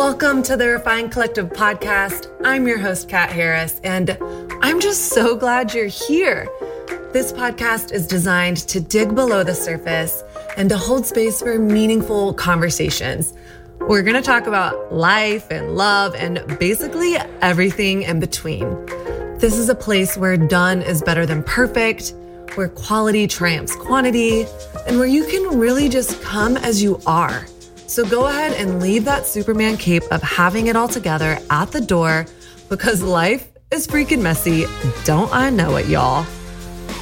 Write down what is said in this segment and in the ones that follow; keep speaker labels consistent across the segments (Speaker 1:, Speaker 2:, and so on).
Speaker 1: Welcome to the Refined Collective podcast. I'm your host, Kat Harris, and I'm just so glad you're here. This podcast is designed to dig below the surface and to hold space for meaningful conversations. We're going to talk about life and love and basically everything in between. This is a place where done is better than perfect, where quality triumphs quantity, and where you can really just come as you are. So go ahead and leave that Superman cape of having it all together at the door because life is freaking messy. Don't I know it, y'all?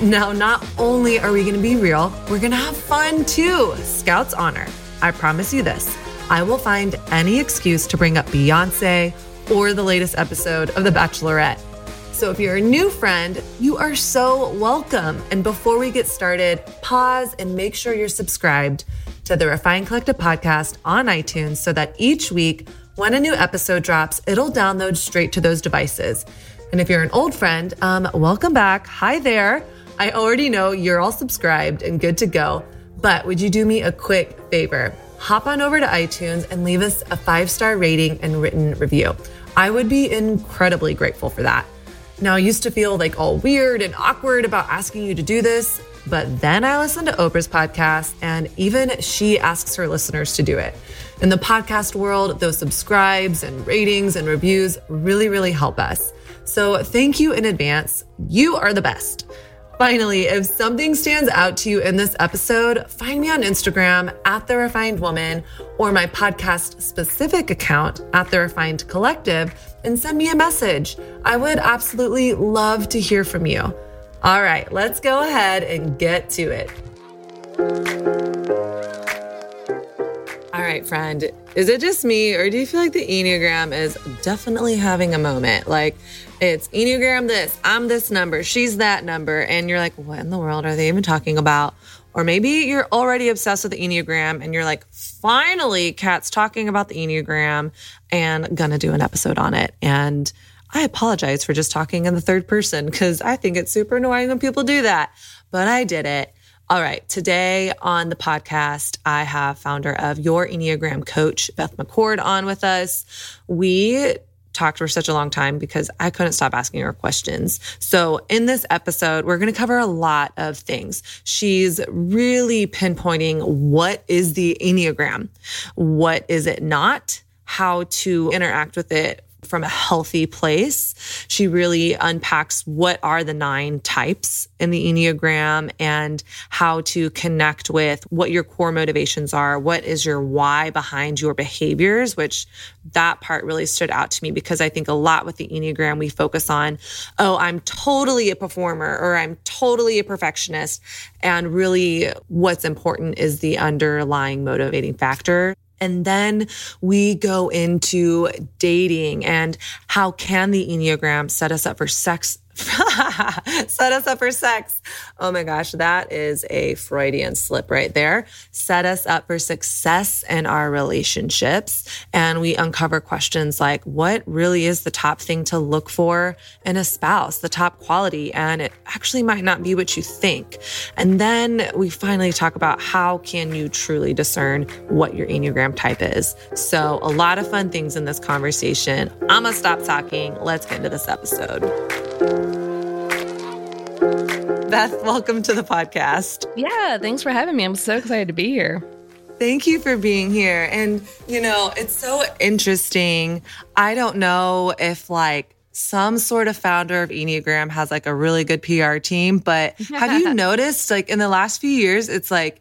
Speaker 1: Now, not only are we gonna be real, we're gonna have fun too. Scouts honor. I promise you this I will find any excuse to bring up Beyonce or the latest episode of The Bachelorette. So if you're a new friend, you are so welcome. And before we get started, pause and make sure you're subscribed to the Refined Collective podcast on iTunes so that each week, when a new episode drops, it'll download straight to those devices. And if you're an old friend, um, welcome back. Hi there. I already know you're all subscribed and good to go, but would you do me a quick favor? Hop on over to iTunes and leave us a five star rating and written review. I would be incredibly grateful for that. Now, I used to feel like all weird and awkward about asking you to do this, but then I listened to Oprah's podcast, and even she asks her listeners to do it. In the podcast world, those subscribes and ratings and reviews really, really help us. So thank you in advance. You are the best. Finally, if something stands out to you in this episode, find me on Instagram at The Refined Woman or my podcast specific account at The Refined Collective and send me a message. I would absolutely love to hear from you. All right, let's go ahead and get to it. All right, friend, is it just me or do you feel like the Enneagram is definitely having a moment? Like it's Enneagram this, I'm this number, she's that number. And you're like, what in the world are they even talking about? Or maybe you're already obsessed with the Enneagram and you're like, finally, Kat's talking about the Enneagram and gonna do an episode on it. And I apologize for just talking in the third person because I think it's super annoying when people do that, but I did it. All right. Today on the podcast, I have founder of Your Enneagram Coach, Beth McCord, on with us. We talked for such a long time because I couldn't stop asking her questions. So in this episode, we're going to cover a lot of things. She's really pinpointing what is the Enneagram? What is it not? How to interact with it from a healthy place. She really unpacks what are the nine types in the Enneagram and how to connect with what your core motivations are. What is your why behind your behaviors, which that part really stood out to me because I think a lot with the Enneagram, we focus on, oh, I'm totally a performer or I'm totally a perfectionist. And really what's important is the underlying motivating factor. And then we go into dating and how can the Enneagram set us up for sex set us up for sex. Oh my gosh, that is a Freudian slip right there. Set us up for success in our relationships. And we uncover questions like what really is the top thing to look for in a spouse, the top quality? And it actually might not be what you think. And then we finally talk about how can you truly discern what your Enneagram type is. So a lot of fun things in this conversation. I'm gonna stop talking. Let's get into this episode. Beth, welcome to the podcast.
Speaker 2: Yeah, thanks for having me. I'm so excited to be here.
Speaker 1: Thank you for being here. And, you know, it's so interesting. I don't know if like some sort of founder of Enneagram has like a really good PR team, but have you noticed like in the last few years, it's like,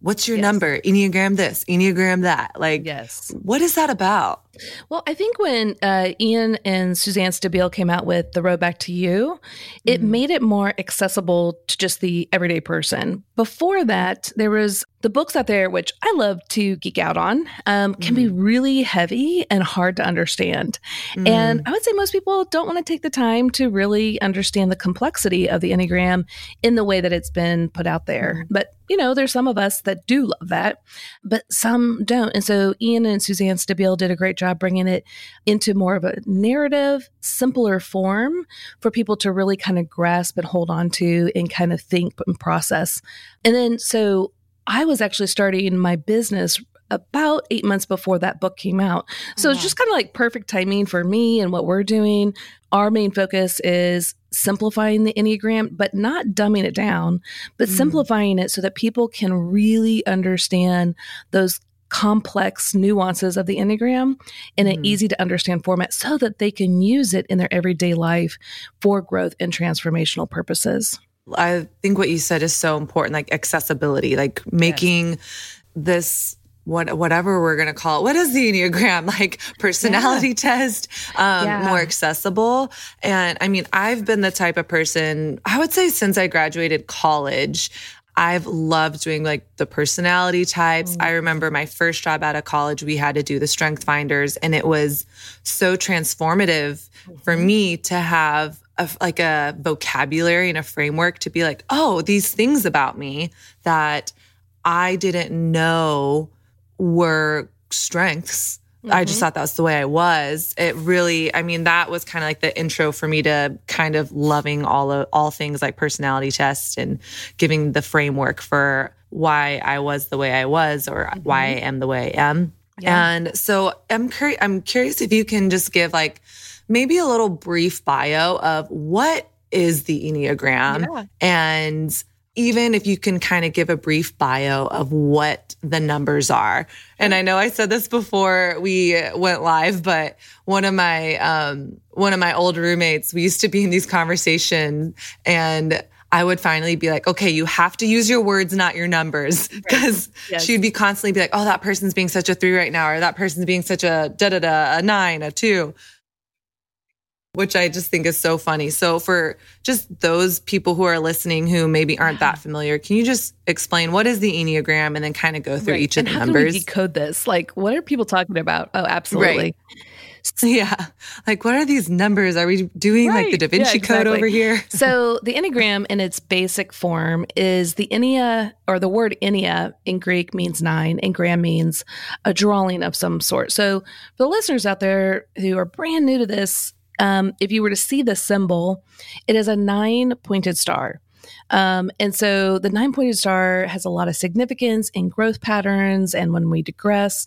Speaker 1: what's your yes. number? Enneagram this, Enneagram that. Like,
Speaker 2: yes.
Speaker 1: what is that about?
Speaker 2: Well, I think when uh, Ian and Suzanne Stabile came out with The Road Back to You, it mm made it more accessible to just the everyday person. Before that, there was the books out there, which I love to geek out on, um, can mm be really heavy and hard to understand. mm And I would say most people don't want to take the time to really understand the complexity of the Enneagram in the way that it's been put out there. mm But, you know, there's some of us that do love that, but some don't. And so Ian and Suzanne Stabile did a great job bringing it into more of a narrative, simpler form for people to really kind of grasp and hold on to and kind of think and process. And then, so I was actually starting my business about eight months before that book came out. So it's just kind of like perfect timing for me and what we're doing. Our main focus is simplifying the Enneagram, but not dumbing it down, but mm. simplifying it so that people can really understand those complex nuances of the Enneagram in an mm. easy to understand format so that they can use it in their everyday life for growth and transformational purposes.
Speaker 1: I think what you said is so important, like accessibility, like making yes. this what whatever we're gonna call it. What is the Enneagram? Like personality yeah. test, um, yeah. more accessible. And I mean, I've been the type of person, I would say since I graduated college, I've loved doing like the personality types. Mm. I remember my first job out of college, we had to do the strength finders and it was so transformative mm-hmm. for me to have a, like a vocabulary and a framework to be like, oh, these things about me that I didn't know were strengths. Mm-hmm. I just mm-hmm. thought that was the way I was. It really, I mean, that was kind of like the intro for me to kind of loving all of all things like personality tests and giving the framework for why I was the way I was or mm-hmm. why I am the way I am. Yeah. And so I'm curious, I'm curious if you can just give like maybe a little brief bio of what is the Enneagram yeah. and even if you can kind of give a brief bio of what the numbers are. And I know I said this before we went live, but one of my um, one of my old roommates, we used to be in these conversations and I would finally be like, okay, you have to use your words, not your numbers. Because right. yes. she'd be constantly be like, oh, that person's being such a three right now, or that person's being such a da da da, a nine, a two which I just think is so funny. So, for just those people who are listening who maybe aren't that familiar, can you just explain what is the Enneagram and then kind of go through right. each of and the how numbers? Can
Speaker 2: we decode this? Like, what are people talking about? Oh, absolutely. Right.
Speaker 1: Yeah. Like, what are these numbers? Are we doing right. like the Da Vinci yeah, exactly. Code over here?
Speaker 2: so, the Enneagram in its basic form is the Ennea, or the word Ennea in Greek means nine, and gram means a drawing of some sort. So, for the listeners out there who are brand new to this, um, if you were to see the symbol, it is a nine pointed star. Um, and so the nine pointed star has a lot of significance in growth patterns and when we digress,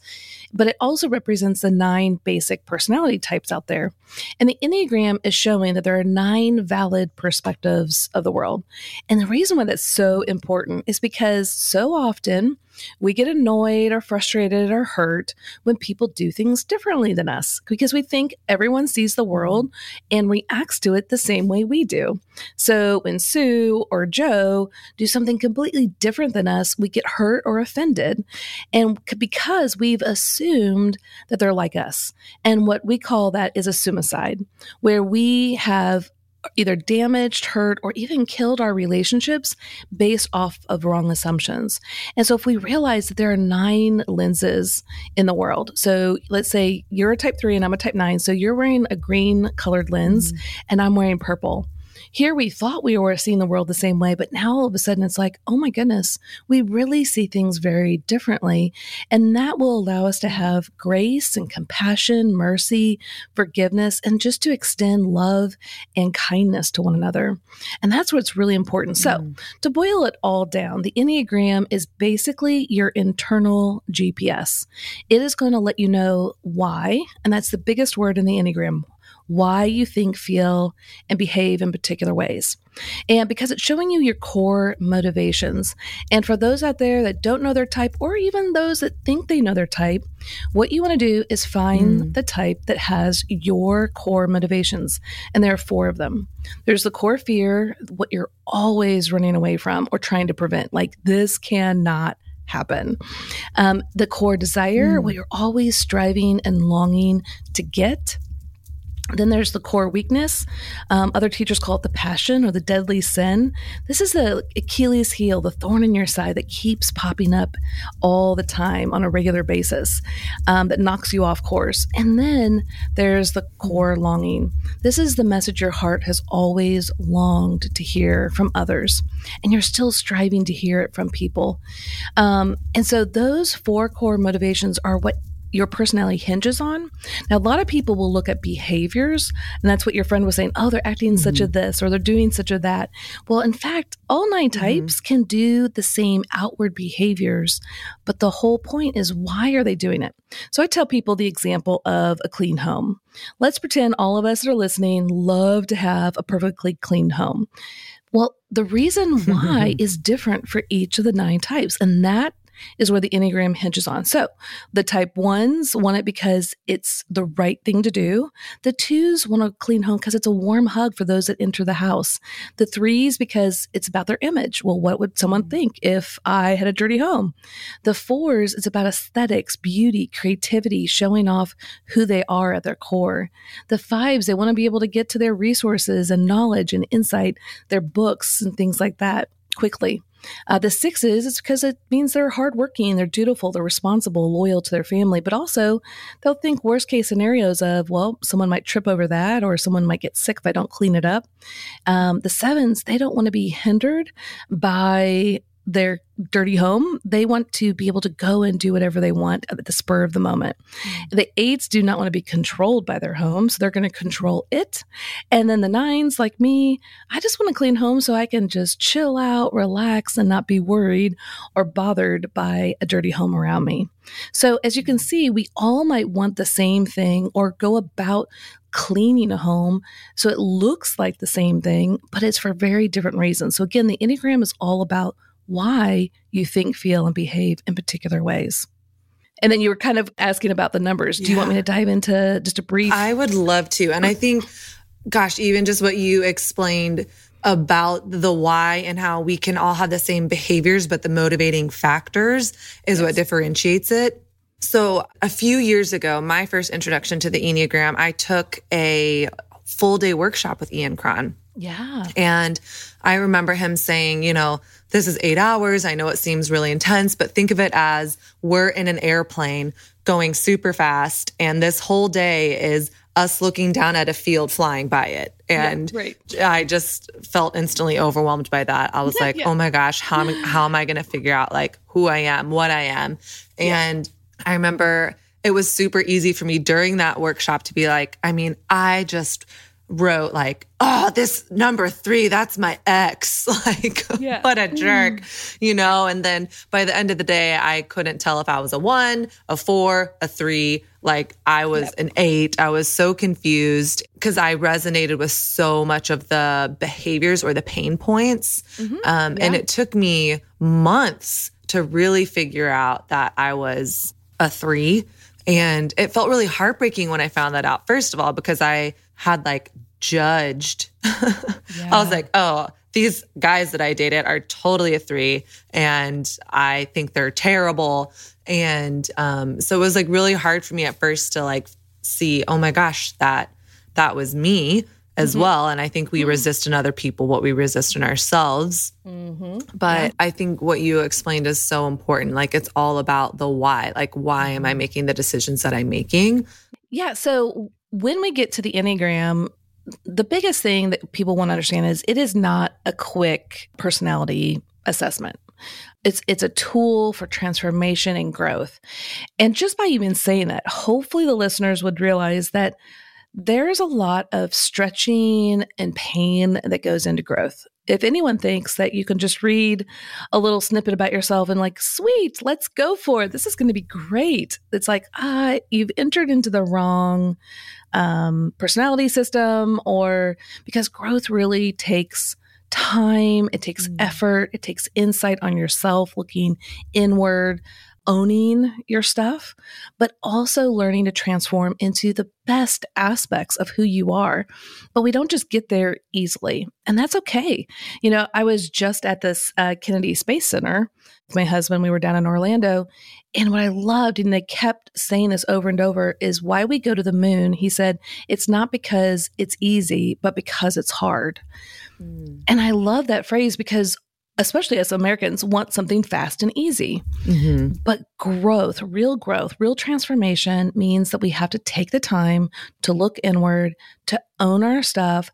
Speaker 2: but it also represents the nine basic personality types out there. And the Enneagram is showing that there are nine valid perspectives of the world. And the reason why that's so important is because so often we get annoyed or frustrated or hurt when people do things differently than us because we think everyone sees the world and reacts to it the same way we do. So when Sue or Joe do something completely different than us, we get hurt or offended. And because we've assumed that they're like us. And what we call that is assumicide, where we have either damaged, hurt, or even killed our relationships based off of wrong assumptions. And so if we realize that there are nine lenses in the world, so let's say you're a type three and I'm a type nine, so you're wearing a green colored lens mm-hmm. and I'm wearing purple. Here we thought we were seeing the world the same way, but now all of a sudden it's like, oh my goodness, we really see things very differently. And that will allow us to have grace and compassion, mercy, forgiveness, and just to extend love and kindness to one another. And that's what's really important. So, mm. to boil it all down, the Enneagram is basically your internal GPS. It is going to let you know why, and that's the biggest word in the Enneagram why you think, feel, and behave in particular ways. And because it's showing you your core motivations. And for those out there that don't know their type, or even those that think they know their type, what you want to do is find mm. the type that has your core motivations. And there are four of them. There's the core fear, what you're always running away from or trying to prevent. Like, this cannot happen. Um, the core desire, mm. what you're always striving and longing to get. Then there's the core weakness. Um, other teachers call it the passion or the deadly sin. This is the Achilles heel, the thorn in your side that keeps popping up all the time on a regular basis um, that knocks you off course. And then there's the core longing. This is the message your heart has always longed to hear from others, and you're still striving to hear it from people. Um, and so those four core motivations are what your personality hinges on. Now, a lot of people will look at behaviors, and that's what your friend was saying. Oh, they're acting mm-hmm. such a mm-hmm. this or they're doing such a that. Well, in fact, all 9 mm-hmm. types can do the same outward behaviors, but the whole point is why are they doing it? So I tell people the example of a clean home. Let's pretend all of us that are listening love to have a perfectly clean home. Well, the reason why is different for each of the nine types, and that is where the Enneagram hinges on. So the type ones want it because it's the right thing to do. The twos want a clean home because it's a warm hug for those that enter the house. The threes because it's about their image. Well, what would someone think if I had a dirty home? The fours, it's about aesthetics, beauty, creativity, showing off who they are at their core. The fives, they want to be able to get to their resources and knowledge and insight, their books and things like that quickly. Uh, the sixes, it's because it means they're hardworking, they're dutiful, they're responsible, loyal to their family, but also they'll think worst case scenarios of, well, someone might trip over that or someone might get sick if I don't clean it up. Um, the sevens, they don't want to be hindered by their dirty home. They want to be able to go and do whatever they want at the spur of the moment. Mm-hmm. The eights do not want to be controlled by their home, so they're going to control it. And then the nines, like me, I just want to clean home so I can just chill out, relax, and not be worried or bothered by a dirty home around me. So, as you can see, we all might want the same thing or go about cleaning a home so it looks like the same thing, but it's for very different reasons. So, again, the Enneagram is all about why you think, feel, and behave in particular ways. And then you were kind of asking about the numbers. Do yeah. you want me to dive into just a brief?
Speaker 1: I would love to. And I think, gosh, even just what you explained about the why and how we can all have the same behaviors, but the motivating factors is yes. what differentiates it. So, a few years ago, my first introduction to the Enneagram, I took a full day workshop with Ian Cron.
Speaker 2: Yeah.
Speaker 1: And I remember him saying, you know, this is eight hours. I know it seems really intense, but think of it as we're in an airplane going super fast. And this whole day is us looking down at a field flying by it. And
Speaker 2: yeah, right.
Speaker 1: I just felt instantly overwhelmed by that. I was like, yeah. oh my gosh, how am, how am I going to figure out like who I am, what I am? And. I remember it was super easy for me during that workshop to be like, I mean, I just wrote like, "Oh, this number 3, that's my ex." Like, yeah. what a jerk, mm. you know? And then by the end of the day, I couldn't tell if I was a 1, a 4, a 3, like I was yep. an 8. I was so confused cuz I resonated with so much of the behaviors or the pain points. Mm-hmm. Um, yeah. and it took me months to really figure out that I was a 3. And it felt really heartbreaking when I found that out, first of all, because I had like judged. yeah. I was like, oh, these guys that I dated are totally a three, and I think they're terrible. And um, so it was like really hard for me at first to like see, oh my gosh, that that was me as mm-hmm. well. And I think we mm-hmm. resist in other people what we resist in ourselves. Mm-hmm. But yeah. I think what you explained is so important. Like it's all about the why. Like, why am I mm-hmm. making the decisions that I'm making?
Speaker 2: Yeah. So when we get to the Enneagram, the biggest thing that people want to understand is it is not a quick personality assessment. It's it's a tool for transformation and growth. And just by even saying that, hopefully the listeners would realize that there's a lot of stretching and pain that goes into growth. If anyone thinks that you can just read a little snippet about yourself and like, sweet, let's go for it. This is going to be great. It's like, ah, you've entered into the wrong um, personality system or because growth really takes time, it takes mm. effort, it takes insight on yourself, looking inward, owning your stuff, but also learning to transform into the best aspects of who you are. But we don't just get there easily, and that's okay. You know, I was just at this uh, Kennedy Space Center with my husband. We were down in Orlando. And what I loved, and they kept saying this over and over, is why we go to the moon. He said, it's not because it's easy, but because it's hard. Mm. And I love that phrase because especially as Americans, want something fast and easy. Mm-hmm. But growth, real growth, real transformation means that we have to take the time to look inward, to own our stuff,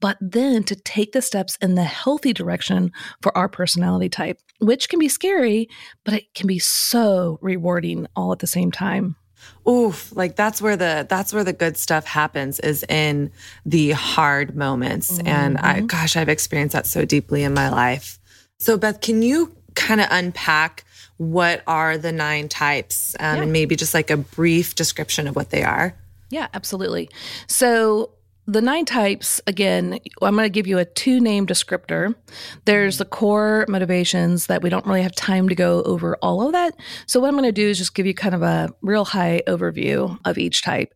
Speaker 2: but then to take the steps in the healthy direction for our personality type, which can be scary, but it can be so rewarding all at the same time.
Speaker 1: oof, like that's where the that's where the good stuff happens is in the hard moments. Mm-hmm. And I mm-hmm. gosh, I've experienced that so deeply in my life. So Beth, can you kind of unpack what are the nine types um, yeah. and maybe just like a brief description of what they are?
Speaker 2: Yeah, absolutely. So the nine types, again, I'm going to give you a two name descriptor. There's the core motivations that we don't really have time to go over all of that. So, what I'm going to do is just give you kind of a real high overview of each type.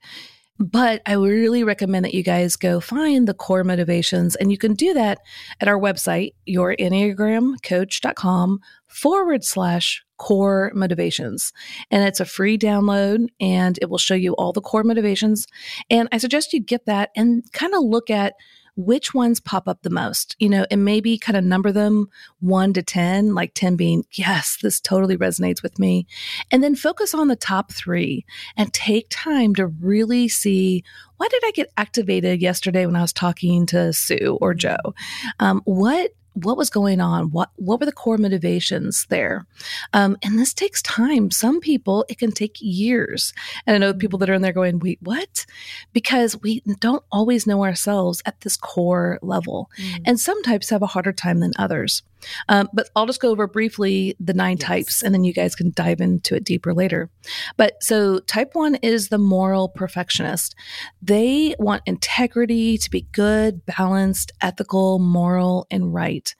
Speaker 2: But I really recommend that you guys go find the core motivations, and you can do that at our website, yourenneagramcoach.com forward slash core motivations. And it's a free download and it will show you all the core motivations. And I suggest you get that and kind of look at which ones pop up the most, you know, and maybe kind of number them one to 10, like 10 being, yes, this totally resonates with me. And then focus on the top three and take time to really see why did I get activated yesterday when I was talking to Sue or Joe? Um, what what was going on? What what were the core motivations there? Um, and this takes time. Some people it can take years. And i know people that are in there going wait what? Because we don't always know ourselves at this core level. Mm. and some types have a harder time than others um, but I'll just go over briefly the nine yes. types and then you guys can dive into it deeper later. But so type one is the moral perfectionist. They want integrity to be good, balanced, ethical, moral, and right.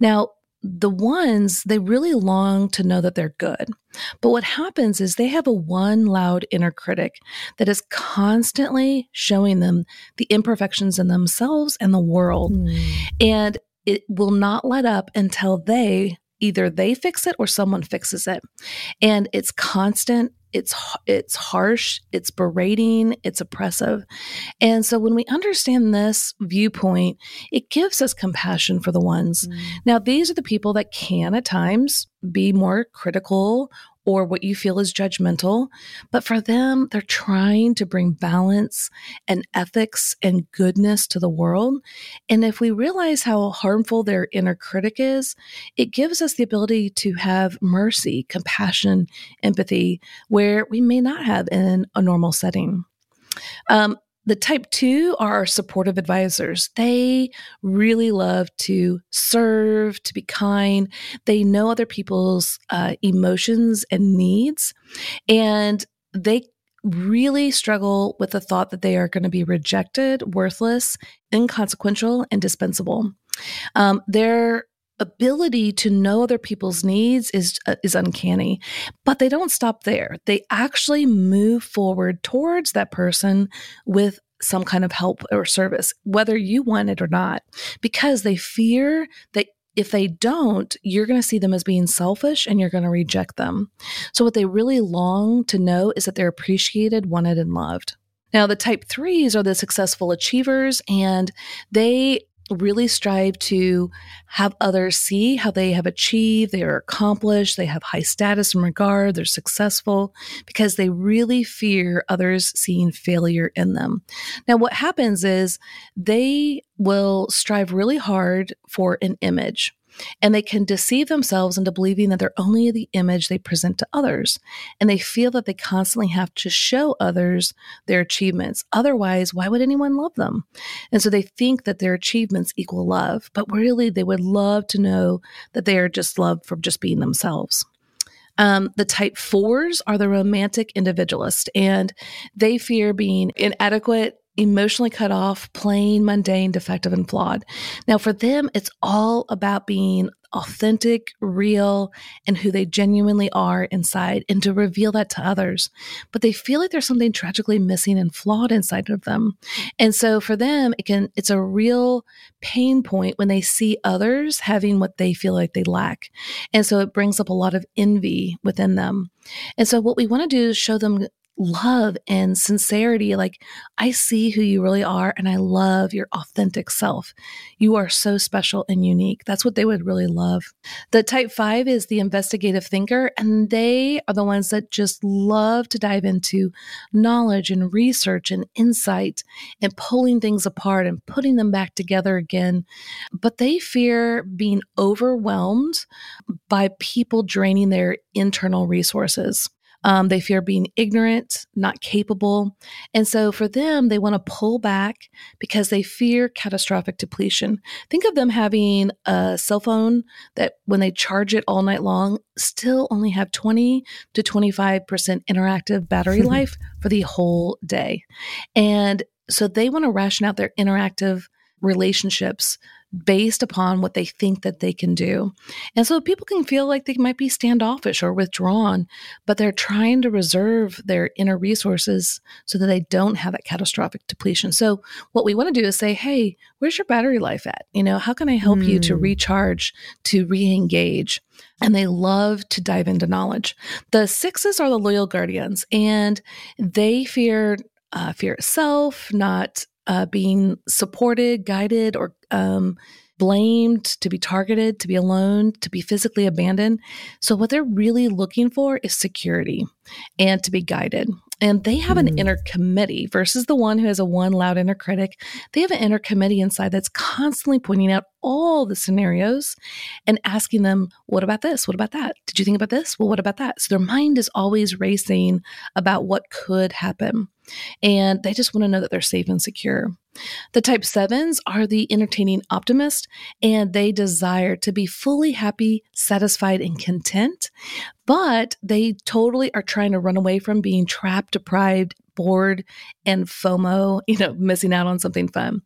Speaker 2: Now, the ones, they really long to know that they're good. But what happens is they have a one loud inner critic that is constantly showing them the imperfections in themselves and the world. Mm. And it will not let up until they either they fix it or someone fixes it. And it's constant, it's it's harsh, it's berating, it's oppressive. And so when we understand this viewpoint, it gives us compassion for the ones. Mm. Now these are the people that can at times be more critical or what you feel is judgmental. But for them, they're trying to bring balance and ethics and goodness to the world. And if we realize how harmful their inner critic is, it gives us the ability to have mercy, compassion, empathy, where we may not have in a normal setting. Um, the type two are supportive advisors. They really love to serve, to be kind. They know other people's uh, emotions and needs, and they really struggle with the thought that they are going to be rejected, worthless, inconsequential, and dispensable. Um, their ability to know other people's needs is uh, is uncanny but they don't stop there they actually move forward towards that person with some kind of help or service whether you want it or not because they fear that if they don't, you're going to see them as being selfish and you're going to reject them. So, what they really long to know is that they're appreciated, wanted, and loved. Now, the type threes are the successful achievers, and they really strive to have others see how they have achieved, they are accomplished, they have high status and regard, they're successful because they really fear others seeing failure in them. Now, what happens is they will strive really hard for an image and they can deceive themselves into believing that they're only the image they present to others. And they feel that they constantly have to show others their achievements. Otherwise, why would anyone love them? And so they think that their achievements equal love, but really they would love to know that they are just loved for just being themselves. Um, the type fours are the romantic individualist, and they fear being inadequate emotionally cut off, plain, mundane, defective, and flawed. Now, for them, it's all about being authentic, real, and who they genuinely are inside, and to reveal that to others. But they feel like there's something tragically missing and flawed inside of them. And so for them, it can it's a real pain point when they see others having what they feel like they lack. And so it brings up a lot of envy within them. And so what we want to do is show them love and sincerity. Like, I see who you really are, and I love your authentic self. You are so special and unique. That's what they would really love. The type five is the investigative thinker, and they are the ones that just love to dive into knowledge and research and insight and pulling things apart and putting them back together again. But they fear being overwhelmed by people draining their internal resources. Um, they fear being ignorant, not capable. And so for them, they want to pull back because they fear catastrophic depletion. Think of them having a cell phone that when they charge it all night long, still only have 20 to 25% interactive battery life for the whole day. And so they want to ration out their interactive relationships based upon what they think that they can do. And so people can feel like they might be standoffish or withdrawn, but they're trying to reserve their inner resources so that they don't have that catastrophic depletion. So what we want to do is say, "Hey, where's your battery life at? You know, how can I help mm. you to hmm. recharge, to re-engage?" And they love to dive into knowledge. The sixes are the loyal guardians, and they fear uh, fear itself, not uh, being supported, guided, or um, blamed, to be targeted, to be alone, to be physically abandoned. So, what they're really looking for is security and to be guided. And they have an mm. inner committee versus the one who has a one loud inner critic. They have an inner committee inside that's constantly pointing out all the scenarios and asking them, What about this? What about that? Did you think about this? Well, what about that? So their mind is always racing about what could happen and they just want to know that they're safe and secure. The type sevens are the entertaining optimist, and they desire to be fully happy, satisfied, and content, but they totally are trying to run away from being trapped, deprived, bored and FOMO, you know, missing out on something fun.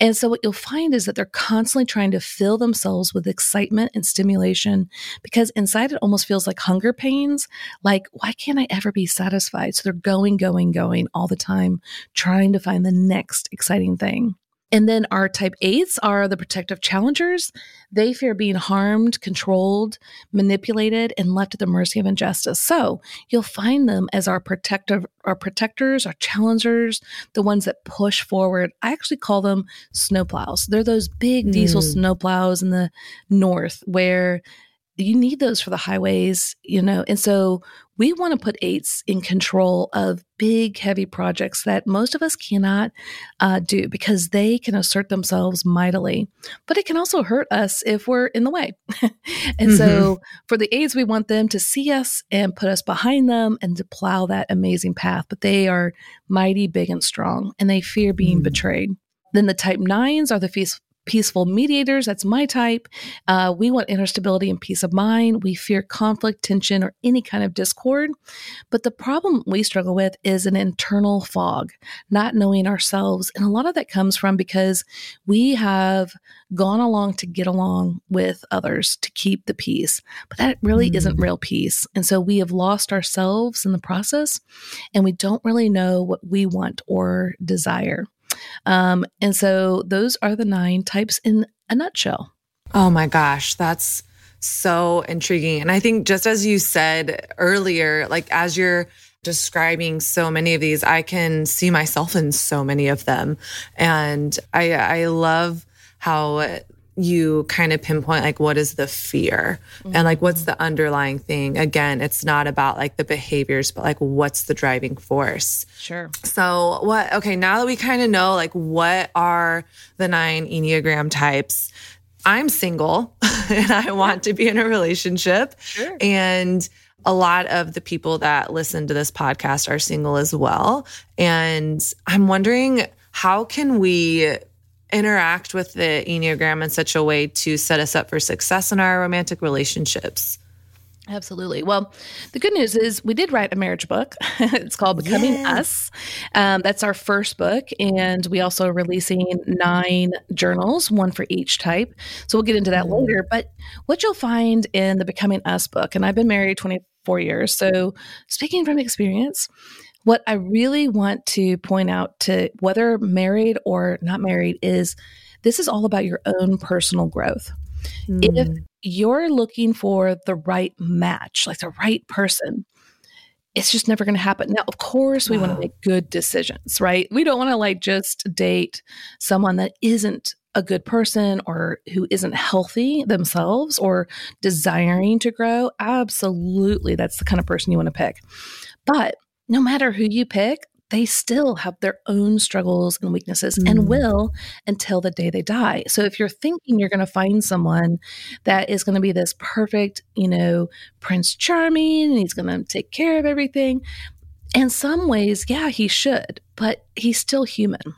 Speaker 2: And so what you'll find is that they're constantly trying to fill themselves with excitement and stimulation because inside it almost feels like hunger pains. Like, why can't I ever be satisfied? So they're going, going, going all the time, trying to find the next exciting thing. And then our type eights are the protective challengers. They fear being harmed, controlled, manipulated, and left at the mercy of injustice. So you'll find them as our protective, our protectors, our challengers, the ones that push forward. I actually call them snowplows. They're those big mm. diesel snowplows in the north where you need those for the highways, you know. And so we want to put eights in control of big, heavy projects that most of us cannot uh, do because they can assert themselves mightily. But it can also hurt us if we're in the way. and mm-hmm. so for the eights, we want them to see us and put us behind them and to plow that amazing path. But they are mighty, big, and strong, and they fear being mm. betrayed. Then the type nines are the feast peaceful mediators. That's my type. Uh, we want inner stability and peace of mind. We fear conflict, tension, or any kind of discord. But the problem we struggle with is an internal fog, not knowing ourselves. And a lot of that comes from because we have gone along to get along with others to keep the peace. But that really mm. isn't real peace. And so we have lost ourselves in the process and we don't really know what we want or desire. Um, and so those are the nine types in a nutshell.
Speaker 1: Oh my gosh, that's so intriguing. And I think just as you said earlier, like as you're describing so many of these, I can see myself in so many of them. And I I love how you kind of pinpoint like what is the fear? Mm-hmm. and like what's the underlying thing? Again it's not about like the behaviors but like what's the driving force?
Speaker 2: Sure.
Speaker 1: So what okay now that we kind of know like what are the nine enneagram types i'm single and i want to be in a relationship.
Speaker 2: Sure.
Speaker 1: and a lot of the people that listen to this podcast are single as well. And i'm wondering how can we interact with the Enneagram in such a way to set us up for success in our romantic relationships?
Speaker 2: Absolutely. Well, the good news is we did write a marriage book. it's called Becoming yeah. Us. Um, that's our first book. And we also are releasing nine journals, one for each type. So we'll get into that mm. later. But what you'll find in the Becoming Us book, and I've been married 24 years. So speaking from experience, what I really want to point out to whether married or not married is this is all about your own personal growth. Mm. If you're looking for the right match, like the right person, it's just never going to happen. Now, of course, we wow. want to make good decisions, right? We don't want to like just date someone that isn't a good person or who isn't healthy themselves or desiring to grow. Absolutely, that's the kind of person you want to pick. But no matter who you pick, they still have their own struggles and weaknesses mm. and will until the day they die. So if you're thinking you're going to find someone that is going to be this perfect, you know, Prince Charming and he's going to take care of everything, in some ways, yeah, he should, but he's still human.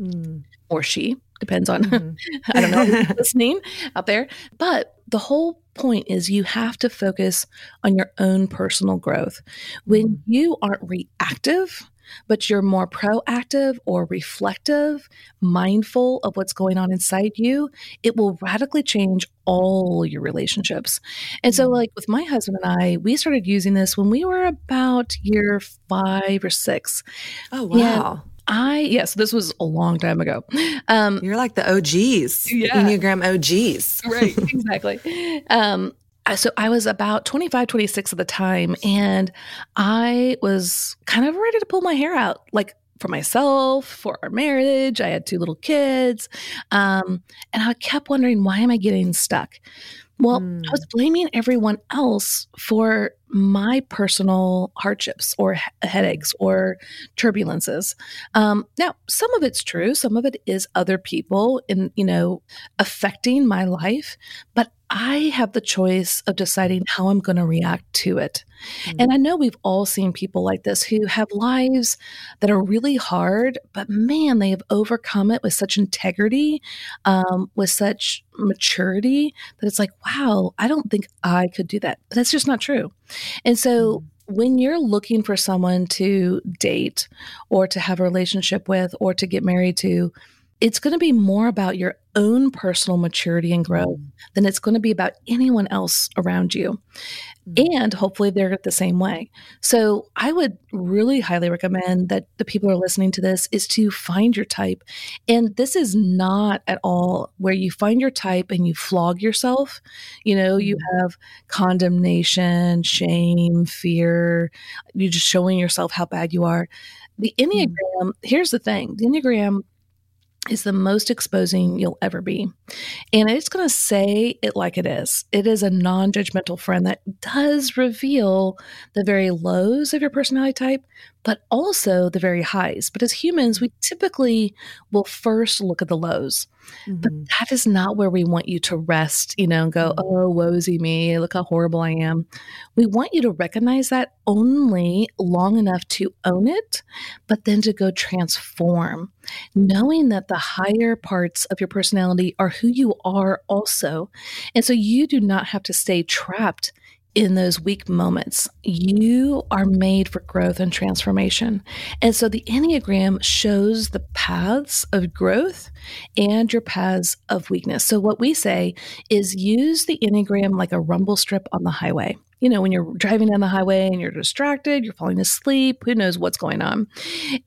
Speaker 2: Mm. Or she, depends on, mm-hmm. I don't know, listening out there. But the whole point is you have to focus on your own personal growth. When mm. you aren't reactive, but you're more proactive or reflective, mindful of what's going on inside you, it will radically change all your relationships. And so, mm. like with my husband and I, we started using this when we were about year five or six.
Speaker 1: Oh, wow.
Speaker 2: I yes, this was a long time ago.
Speaker 1: Um, You're like the OGs, yeah. Enneagram OGs,
Speaker 2: right? Exactly. um, so I was about 25, 26 at the time, and I was kind of ready to pull my hair out, like for myself, for our marriage. I had two little kids. Um, and I kept wondering, why am I getting stuck? Well, mm. I was hmm. blaming everyone else for my personal hardships or headaches or turbulences. Um, now, some of it's true. Some of it is other people in, you know, affecting my life, but I have the choice of deciding how I'm going to react to it. Mm-hmm. And I know we've all seen people like this who have lives that are really hard, but man, they have overcome it with such integrity, um, with such maturity that it's like, wow, I don't think I could do that. But that's just not true. And so, mm-hmm when you're looking for someone to date or to have a relationship with or to get married to, it's going to be more about your own personal maturity and growth mm. than it's going to be about anyone else around you. Mm. And hopefully they're the same way. So I would really highly recommend that the people who are listening to this is to find your type. And this is not at all where you find your type and you flog yourself. You know, you mm. have condemnation, shame, fear, you're just showing yourself how bad you are. The Enneagram, here's the thing the Enneagram is the most exposing you'll ever be. And it's going to say it like it is. It is a non judgmental friend that does reveal the very lows of your personality type, but also the very highs. But as humans, we typically will first look at the lows. Mm-hmm. But that is not where we want you to rest, you know, and go, mm-hmm. oh, woesy me, look how horrible I am. We want you to recognize that only long enough to own it, but then to go transform, knowing that the higher parts of your personality are who you are also. And so you do not have to stay trapped in those weak moments. You are made for growth and transformation. And so the Enneagram shows the paths of growth and your paths of weakness. So what we say is use the Enneagram like a rumble strip on the highway. You know, when you're driving down the highway and you're distracted, you're falling asleep, who knows what's going on.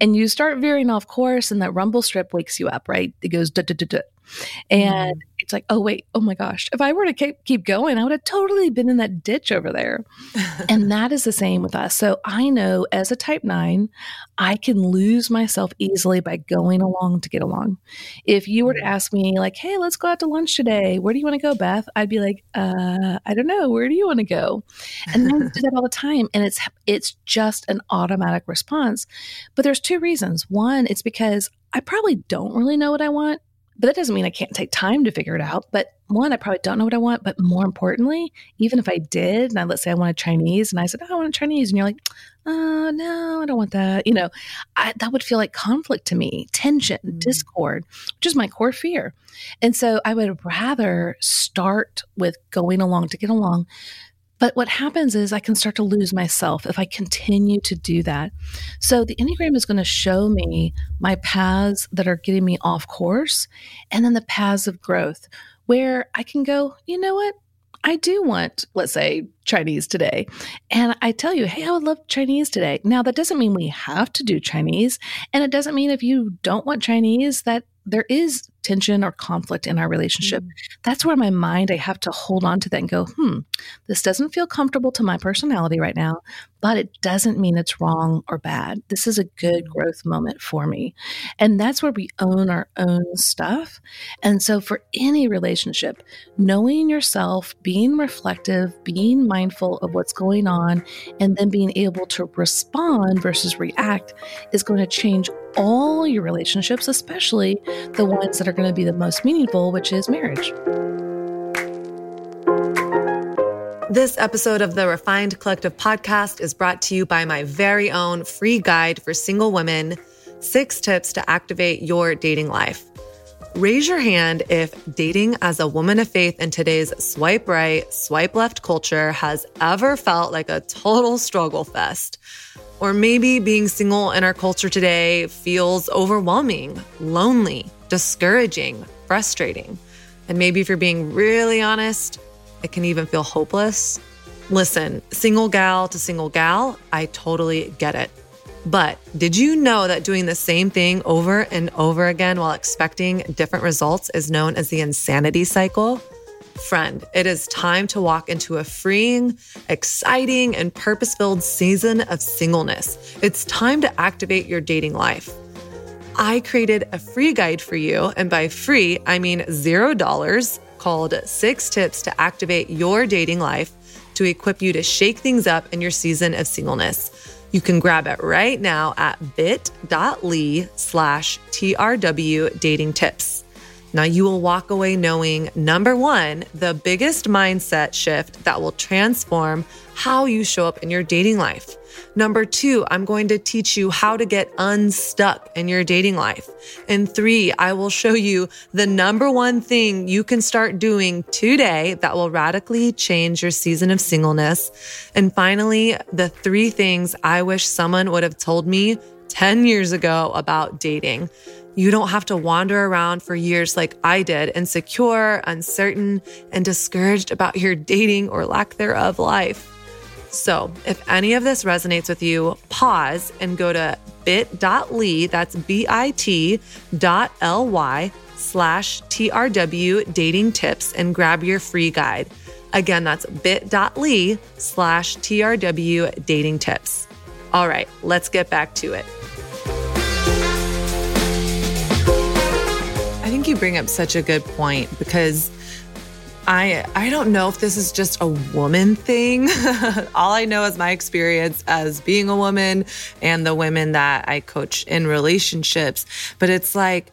Speaker 2: And you start veering off course, and that rumble strip wakes you up, right? It goes, duh, duh, duh, duh. And mm. It's like, oh, wait, oh my gosh. If I were to keep, keep going, I would have totally been in that ditch over there. and that is the same with us. So I know as a type nine, I can lose myself easily by going along to get along. If you were to mm. ask me, like, hey, let's go out to lunch today, where do you want to go, Beth? I'd be like, uh, I don't know. Where do you want to go? And I do that all the time. And it's, it's just an automatic response. But there's two reasons. One, it's because I probably don't really know what I want. But that doesn't mean I can't take time to figure it out. But one, I probably don't know what I want. But more importantly, even if I did, and I, let's say I wanted Chinese, and I said, oh, I want a Chinese, and you're like, oh, no, I don't want that. You know, I, that would feel like conflict to me, tension, mm. discord, which is my core fear. And so I would rather start with going along to get along but what happens is I can start to lose myself if I continue to do that. So the Enneagram is going to show me my paths that are getting me off course and then the paths of growth where I can go, you know what? I do want, let's say, Chinese today. And I tell you, hey, I would love Chinese today. Now, that doesn't mean we have to do Chinese. And it doesn't mean if you don't want Chinese that there is tension or conflict in our relationship, mm. that's where my mind, I have to hold on to that and go, hmm, this doesn't feel comfortable to my personality right now, but it doesn't mean it's wrong or bad. This is a good mm. growth moment for me. And that's where we own our own stuff. And so for any relationship, knowing yourself, being reflective, being mindful of what's going on, and then being able to respond versus react is going to change all your relationships, especially the ones that are going to be the most meaningful, which is marriage.
Speaker 1: This episode of the Refined Collective podcast is brought to you by my very own free guide for single women six tips to activate your dating life. Raise your hand if dating as a woman of faith in today's swipe right, swipe left culture has ever felt like a total struggle fest. Or maybe being single in our culture today feels overwhelming, lonely, discouraging, frustrating. And maybe if you're being really honest, it can even feel hopeless. Listen, single gal to single gal, I totally get it. But did you know that doing the same thing over and over again while expecting different results is known as the insanity cycle? Friend, it is time to walk into a freeing, exciting, and purpose filled season of singleness. It's time to activate your dating life. I created a free guide for you, and by free, I mean zero dollars, called Six Tips to Activate Your Dating Life to equip you to shake things up in your season of singleness. You can grab it right now at bit.ly slash TRW dating tips. Now, you will walk away knowing number one, the biggest mindset shift that will transform how you show up in your dating life. Number two, I'm going to teach you how to get unstuck in your dating life. And three, I will show you the number one thing you can start doing today that will radically change your season of singleness. And finally, the three things I wish someone would have told me 10 years ago about dating. You don't have to wander around for years like I did, insecure, uncertain, and discouraged about your dating or lack thereof life. So, if any of this resonates with you, pause and go to bit.ly, that's B I T dot L Y slash TRW dating tips and grab your free guide. Again, that's bit.ly slash TRW dating tips. All right, let's get back to it. I think you bring up such a good point because I I don't know if this is just a woman thing. All I know is my experience as being a woman and the women that I coach in relationships, but it's like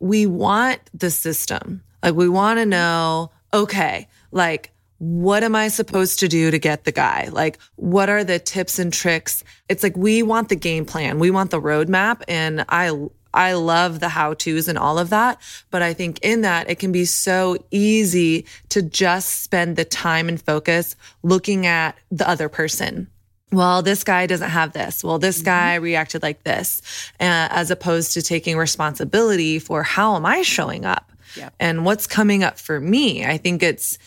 Speaker 1: we want the system. Like we want to know, okay, like what am I supposed to do to get the guy? Like, what are the tips and tricks? It's like we want the game plan, we want the roadmap. And I I love the how to's and all of that. But I think in that, it can be so easy to just spend the time and focus looking at the other person. Well, this guy doesn't have this. Well, this mm-hmm. guy reacted like this, uh, as opposed to taking responsibility for how am I showing up yep. and what's coming up for me. I think it's,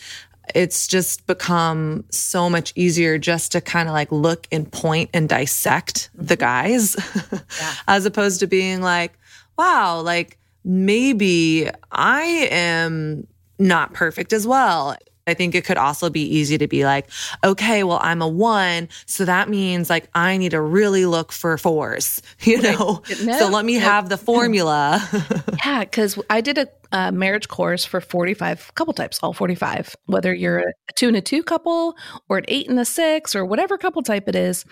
Speaker 1: it's just become so much easier just to kind of like look and point and dissect the mm-hmm. guys yeah. as opposed to being like, wow, like maybe I am not perfect as well. I think it could also be easy to be like, okay, well, I'm a one. So that means like I need to really look for fours, you know? No, so let me have the formula.
Speaker 2: yeah. Cause I did a uh, marriage course for 45 couple types, all 45, whether you're a two and a two couple or an eight and a six or whatever couple type it is.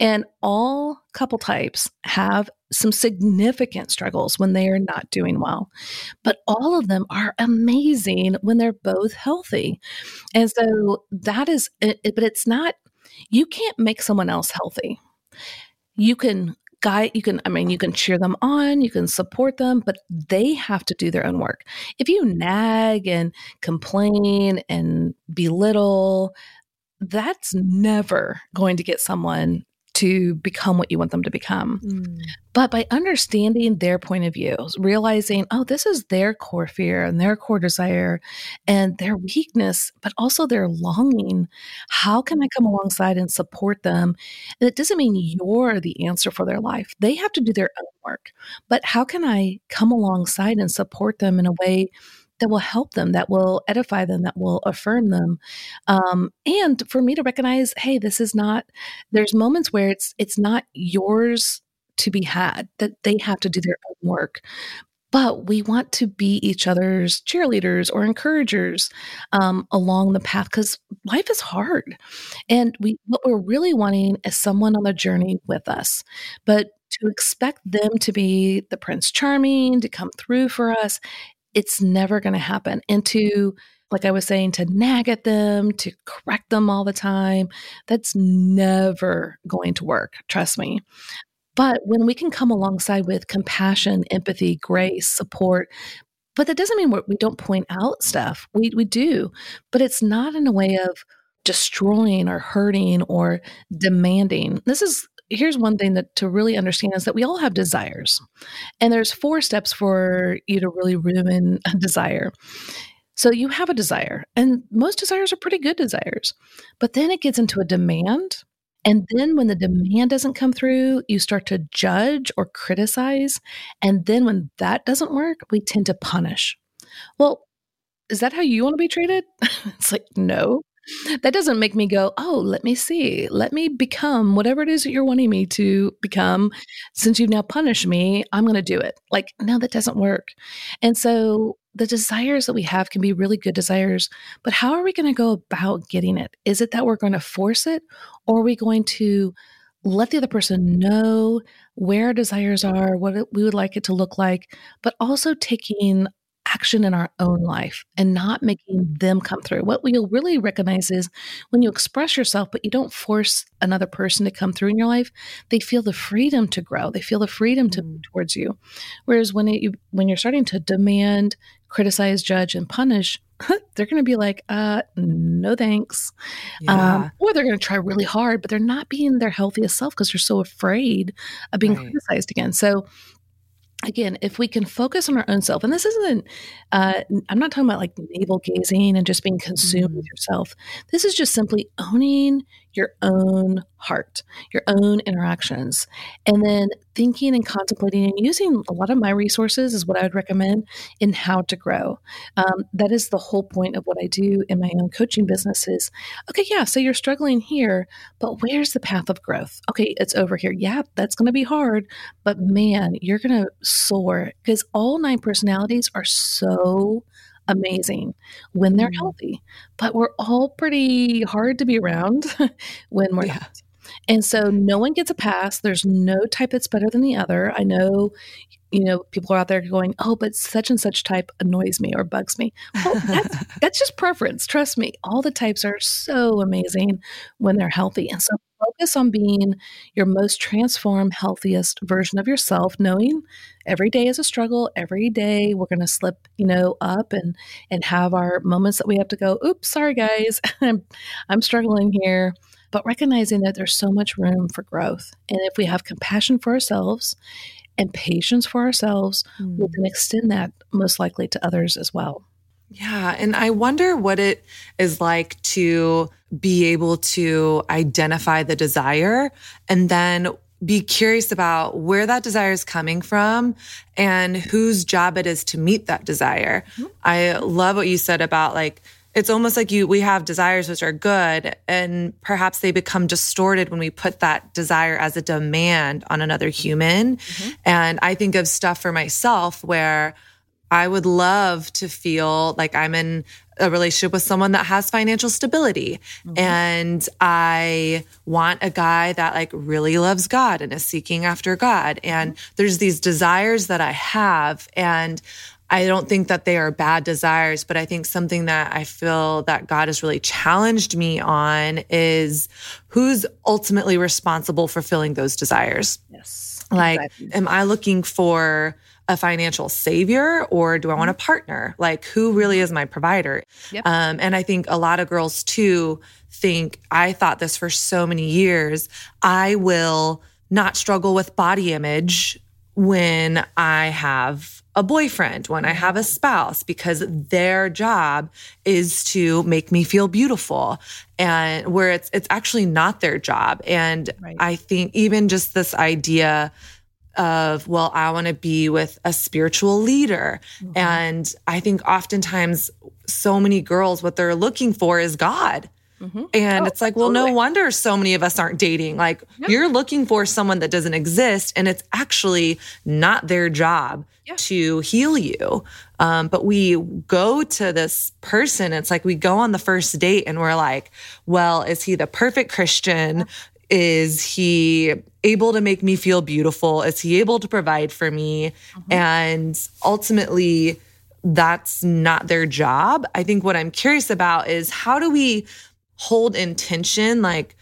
Speaker 2: And all couple types have some significant struggles when they are not doing well. But all of them are amazing when they're both healthy. And so that is, but it's not, you can't make someone else healthy. You can guide you can i mean you can cheer them on you can support them but they have to do their own work if you nag and complain and belittle that's never going to get someone to become what you want them to become. Mm. But by understanding their point of view, realizing, oh, this is their core fear and their core desire and their weakness, but also their longing, how can I come alongside and support them? And it doesn't mean you're the answer for their life, they have to do their own work. But how can I come alongside and support them in a way? That will help them, that will edify them, that will affirm them. Um, and for me to recognize, hey, this is not, there's moments where it's, it's not yours to be had, that they have to do their own work. But we want to be each other's cheerleaders or encouragers um, along the path because life is hard. And we, what we're really wanting is someone on the journey with us. But to expect them to be the Prince Charming, to come through for us, it's never going to happen. And to, like I was saying, to nag at them, to correct them all the time, that's never going to work. Trust me. But when we can come alongside with compassion, empathy, grace, support, but that doesn't mean we don't point out stuff. We, we do, but it's not in a way of destroying or hurting or demanding. This is here's one thing that to really understand is that we all have desires. And there's four steps for you to really ruin a desire. So you have a desire, and most desires are pretty good desires. But then it gets into a demand. And then when the demand doesn't come through, you start to judge or criticize. And then when that doesn't work, we tend to punish. Well, is that how you want to be treated? it's like, no that doesn't make me go, oh, let me see. Let me become whatever it is that you're wanting me to become. Since you've now punished me, I'm going to do it. Like, no, that doesn't work. And so the desires that we have can be really good desires, but how are we going to go about getting it? Is it that we're going to force it, or are we going to let the other person know where our desires are, what we would like it to look like, but also taking action in our own life and not making them come through. What you'll really recognize is when you express yourself, but you don't force another person to come through in your life, they feel the freedom to grow. They feel the freedom to move mm. towards you. Whereas when it, you when you're starting to demand, criticize, judge, and punish, they're going to be like, uh, no thanks. Yeah. Um, or they're going to try really hard, but they're not being their healthiest self because they're so afraid of being right. criticized again. So again, if we can focus on our own self, and this isn't, uh, I'm not talking about like navel gazing and just being consumed mm-hmm. with yourself. This is just simply owning your own heart, your own interactions, and then thinking and contemplating and using a lot of my resources is what I would recommend in how to grow. Um, that is the whole point of what I do in my own coaching business is, okay, yeah, so you're struggling here, but where's the path of growth? Okay, it's over here. Yeah, that's going to be hard, but man, you're going to soar because all nine personalities are so amazing when they're mm. healthy, but we're all pretty hard to be around when we're yeah. not. And so no one gets a pass. There's no type that's better than the other. I know, you know, people are out there going, oh, but such and such type annoys me or bugs me. Well, that's, that's just preference. Trust me. All the types are so amazing when they're healthy. And so focus on being your most transformed, healthiest version of yourself, knowing every day is a struggle. Every day we're going to slip, you know, up and and have our moments that we have to go, oops, sorry guys, I'm I'm struggling here but recognizing that there's so much room for growth. And if we have compassion for ourselves and patience for ourselves, mm. we can extend that most likely to others as well.
Speaker 1: Yeah. And I wonder what it is like to be able to identify the desire and then be curious about where that desire is coming from and whose job it is to meet that desire. Mm-hmm. I love what you said about like it's almost like you we have desires which are good and perhaps they become distorted when we put that desire as a demand on another human mm-hmm. and i think of stuff for myself where i would love to feel like i'm in a relationship with someone that has financial stability mm-hmm. and i want a guy that like really loves god and is seeking after god and mm-hmm. there's these desires that i have and I don't think that they are bad desires, but I think something that I feel that God has really challenged me on is who's ultimately responsible for filling those desires.
Speaker 2: Yes.
Speaker 1: Like, exactly. am I looking for a financial savior or do I want a mm-hmm. partner? Like, who really is my provider? Yep. Um, and I think a lot of girls too think I thought this for so many years. I will not struggle with body image when I have a boyfriend, when I have a spouse, because their job is to make me feel beautiful. And where it's it's actually not their job. And right. I think even just this idea of, well, I want to be with a spiritual leader. Mm-hmm. And I think oftentimes so many girls, what they're looking for is God. Mm-hmm. And oh, it's like, well, totally. no wonder so many of us aren't dating. Like, you're looking for someone that doesn't exist, and it's actually not their job to heal you. Um, but we go to this person, it's like we go on the first date and we're like, well, is he the perfect Christian? Is he able to make me feel beautiful? Is he able to provide for me? Mm-hmm. And ultimately, that's not their job. I think what I'm curious about is how do we hold intention like.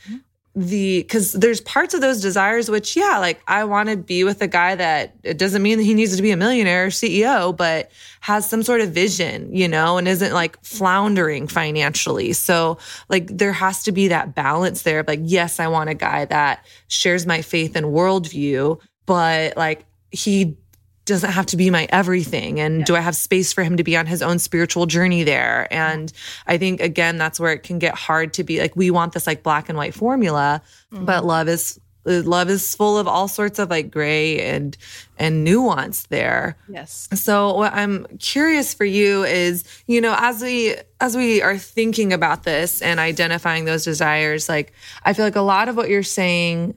Speaker 1: The because there's parts of those desires which yeah like i want to be with a guy that it doesn't mean that he needs to be a millionaire or ceo but has some sort of vision you know and isn't like floundering financially. So like there has to be that balance there like yes i want a guy that shares my faith and worldview but like he doesn't have to be my everything and yeah. do i have space for him to be on his own spiritual journey there and i think again that's where it can get hard to be like we want this like black and white formula mm-hmm. but love is love is full of all sorts of like gray and and nuance there
Speaker 2: yes
Speaker 1: so what i'm curious for you is you know as we as we are thinking about this and identifying those desires like i feel like a lot of what you're saying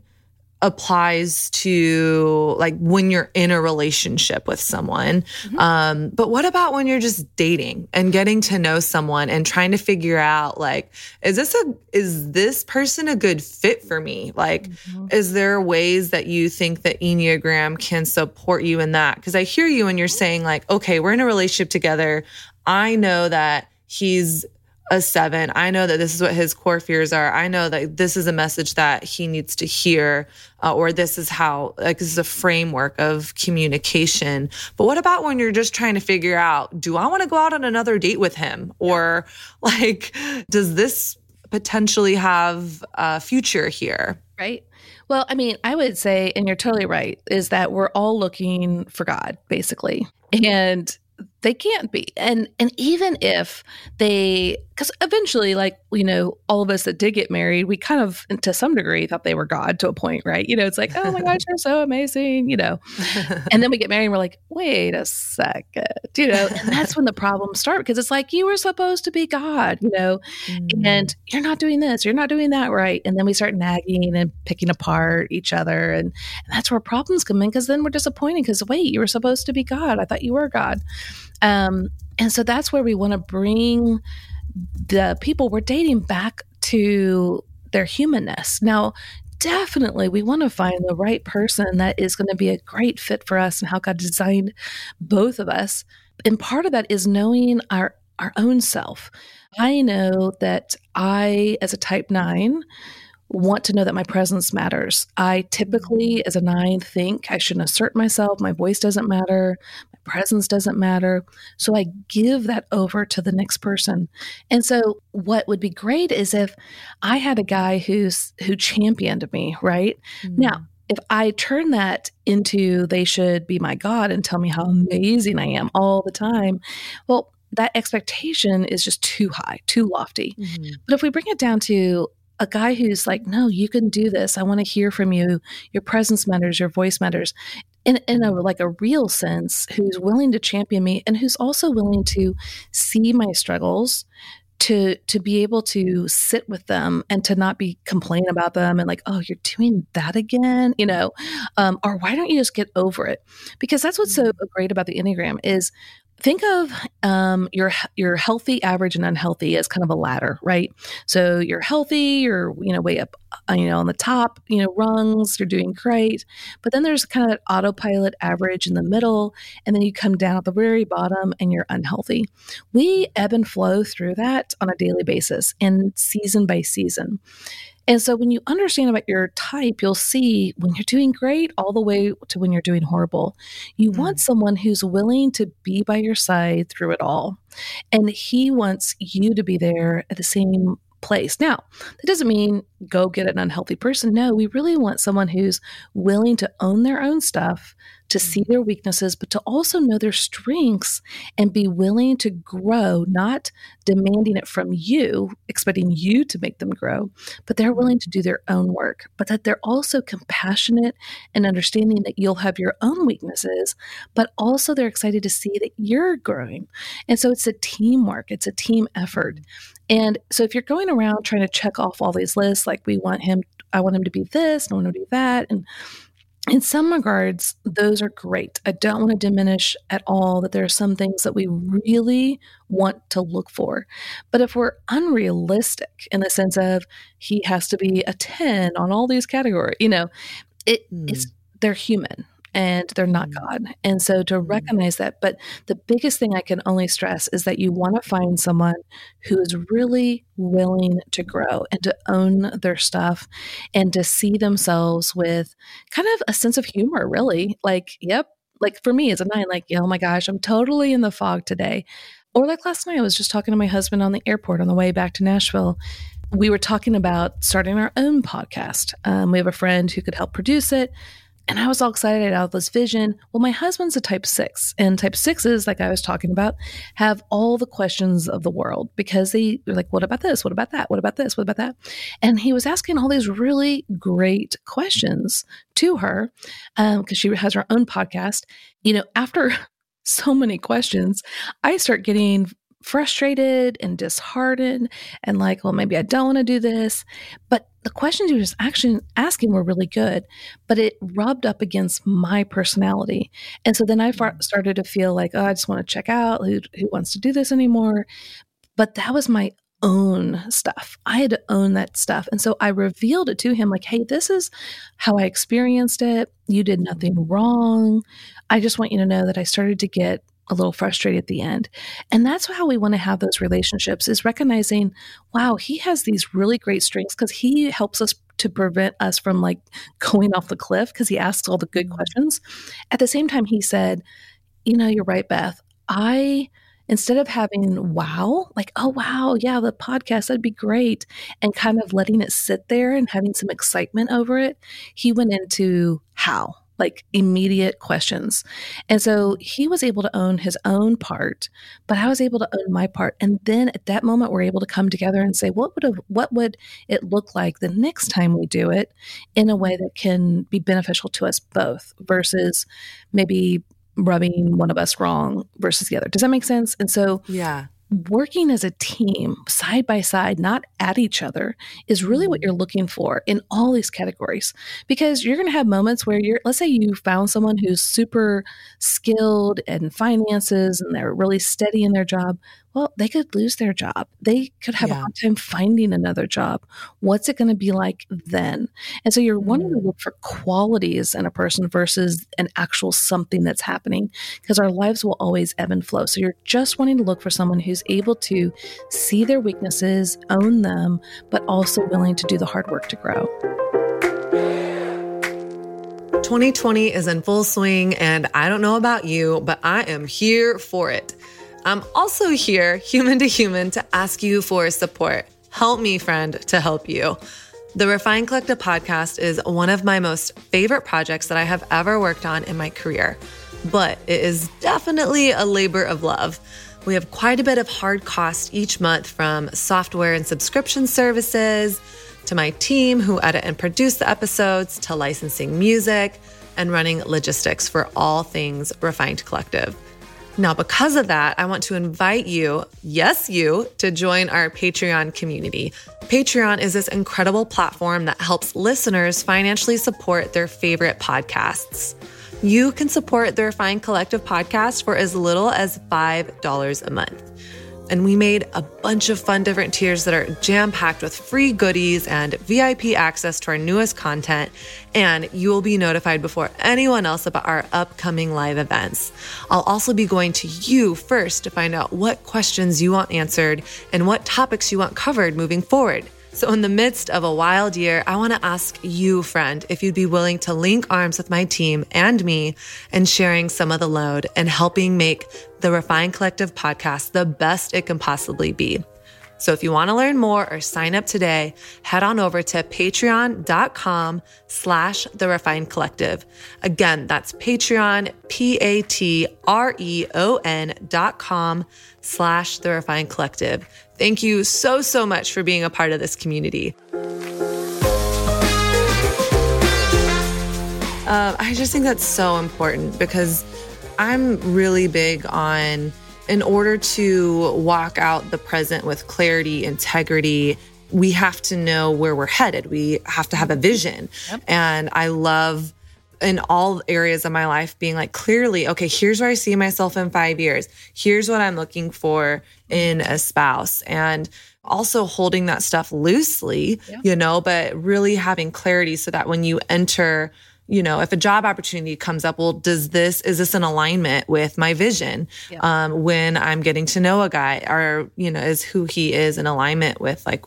Speaker 1: applies to like when you're in a relationship with someone. Mm-hmm. Um, but what about when you're just dating and getting to know someone and trying to figure out like, is this a is this person a good fit for me? Like, mm-hmm. is there ways that you think that Enneagram can support you in that? Because I hear you and you're saying, like, okay, we're in a relationship together. I know that he's a seven. I know that this is what his core fears are. I know that this is a message that he needs to hear, uh, or this is how, like, this is a framework of communication. But what about when you're just trying to figure out, do I want to go out on another date with him? Or, like, does this potentially have a future here?
Speaker 2: Right. Well, I mean, I would say, and you're totally right, is that we're all looking for God, basically. And they can't be. And and even if they because eventually like you know all of us that did get married we kind of to some degree thought they were god to a point right? You know it's like oh my gosh you're so amazing you know? And then we get married and we're like wait a second you know? And that's when the problems start because it's like you were supposed to be god you know? Mm. and you're not doing this you're not doing that right. And then we start nagging and picking apart each other and, and that's where problems come in because then we're disappointed because wait you were supposed to be god. I thought you were god um, and so that's where we want to bring the people we're dating back to their humanness. Now, definitely we want to find the right person that is going to be a great fit for us and how God designed both of us. And part of that is knowing our our own self. I know that I as a type 9 want to know that my presence matters. I typically, as a nine, think I shouldn't assert myself. My voice doesn't matter presence doesn't matter. So I give that over to the next person. And so what would be great is if I had a guy who's who championed me, right? Mm. Now, if I turn that into they should be my God and tell me how amazing I am all the time, well, that expectation is just too high, too lofty. Mm-hmm. But if we bring it down to a guy who's like, no, you can do this. I want to hear from you. Your presence matters. Your voice matters. In, in a like a real sense, who's willing to champion me and who's also willing to see my struggles, to to be able to sit with them and to not be complaining about them and like, oh, you're doing that again, you know, um, or why don't you just get over it? Because that's what's so mm-hmm. great about the enneagram is think of um, your your healthy, average, and unhealthy as kind of a ladder, right? So you're healthy, you're you know way up, uh, you know on the top, you know rungs, you're doing great. But then there's kind of autopilot, average in the middle, and then you come down at the very bottom, and you're unhealthy. We ebb and flow through that on a daily basis and season by season. And so when you understand about your type, you'll see when you're doing great all the way to when you're doing horrible. You mm. want someone who's willing to be by your side through it all. And he wants you to be there at the same place. Now, that doesn't mean go get an unhealthy person. No, we really want someone who's willing to own their own stuff, to mm. see their weaknesses, but to also know their strengths and be willing to grow, not demanding it from you, expecting you to make them grow, but they're mm. willing to do their own work, but that they're also compassionate and understanding that you'll have your own weaknesses, but also they're excited to see that you're growing. And so it's a teamwork, it's a team effort. Mm. And so if you're going around trying to check off all these lists, like we want him, I want him to be this, I want him to be that, and in some regards, those are great. I don't want to diminish at all that there are some things that we really want to look for. But if we're unrealistic in the sense of he has to be a 10 on all these categories, you know, it, mm. it's they're human and they're not mm. God. And so to mm. recognize that, but the biggest thing I can only stress is that you want to find someone who is really willing to grow and to own their stuff and to see themselves with kind of a sense of humor, really. Like, yep, like for me as a nine, like, oh my gosh, I'm totally in the fog today. Or like last night, I was just talking to my husband on the airport on the way back to Nashville we were talking about starting our own podcast. Um, we have a friend who could help produce it. And I was all excited i about this vision. Well, my husband's a type six, and type sixes, like I was talking about, have all the questions of the world because they, are like, what about this? What about that? What about this? What about that? And he was asking all these really great questions to her because um, she has her own podcast. You know, after so many questions, I start getting frustrated and disheartened and like, well, maybe I don't want to do this. But the questions you were actually asking were really good, but it rubbed up against my personality. And so then I mm. started to feel like, oh, I just want to check out who, who wants to do this anymore. But that was my own stuff. I had to own that stuff. And so I revealed it to him like, hey, this is how I experienced it. You did nothing wrong. I just want you to know that I started to get a little frustrated at the end. And that's how we want to have those relationships is recognizing, wow, he has these really great strengths because he helps us to prevent us from like going off the cliff because he asks all the good mm-hmm. questions. At the same time, he said, you know, you're right, Beth. I instead of having wow, like, oh, wow, yeah, the podcast, that'd be great, and kind of letting it sit there and having some excitement over it, he went into how like immediate questions. And so he was able to own his own part, but I was able to own my part. And then at that moment, we're able to come together and say, what would have, what would it look like the next time we do it in a way that can be beneficial to us both versus maybe rubbing one of us wrong versus the other. Does that make sense? And so
Speaker 1: yeah
Speaker 2: working as a team side by side, not at each other, is really what you're mm. looking for in all these categories. Because you're going to have moments where you're, let's say you found someone who's super skilled in finances and they're really steady in their job well, they could lose their job. They could have yeah. a hard time finding another job. What's it going to be like then? And so you're wanting to mm. look for qualities in a person versus an actual something that's happening because our lives will always ebb and flow. So you're just wanting to look for someone who's able to see their weaknesses, own them, but also willing to do the hard work to grow.
Speaker 1: 2020 is in full swing, and I don't know about you, but I am here for it. I'm also here, human to human, to ask you for support. Help me, friend, to help you. The Refined Collective podcast is one of my most favorite projects that I have ever worked on in my career, but it is definitely a labor of love. We have quite a bit of hard cost each month from software and subscription services to my team who edit and produce the episodes to licensing music and running logistics for all things Refined Collective. Now, because of that, I want to invite you, yes, you, to join our Patreon community. Patreon is this incredible platform that helps listeners financially support their favorite podcasts. You can support the Refined Collective podcast for as little as $5 a month. And we made a bunch of fun different tiers that are jam packed with free goodies and VIP access to our newest content. And you will be notified before anyone else about our upcoming live events. I'll also be going to you first to find out what questions you want answered and what topics you want covered moving forward. So, in the midst of a wild year, I want to ask you, friend, if you'd be willing to link arms with my team and me in sharing some of the load and helping make the Refined Collective podcast the best it can possibly be. So if you want to learn more or sign up today, head on over to patreon.com slash the refined collective. Again, that's Patreon, P-A-T-R-E-O-N dot com slash the refined collective. Thank you so, so much for being a part of this community. Uh, I just think that's so important because I'm really big on in order to walk out the present with clarity, integrity, we have to know where we're headed. We have to have a vision. Yep. And I love in all areas of my life being like clearly okay here's where i see myself in 5 years here's what i'm looking for in a spouse and also holding that stuff loosely yeah. you know but really having clarity so that when you enter you know, if a job opportunity comes up, well, does this, is this in alignment with my vision? Yeah. Um, when I'm getting to know a guy or, you know, is who he is in alignment with like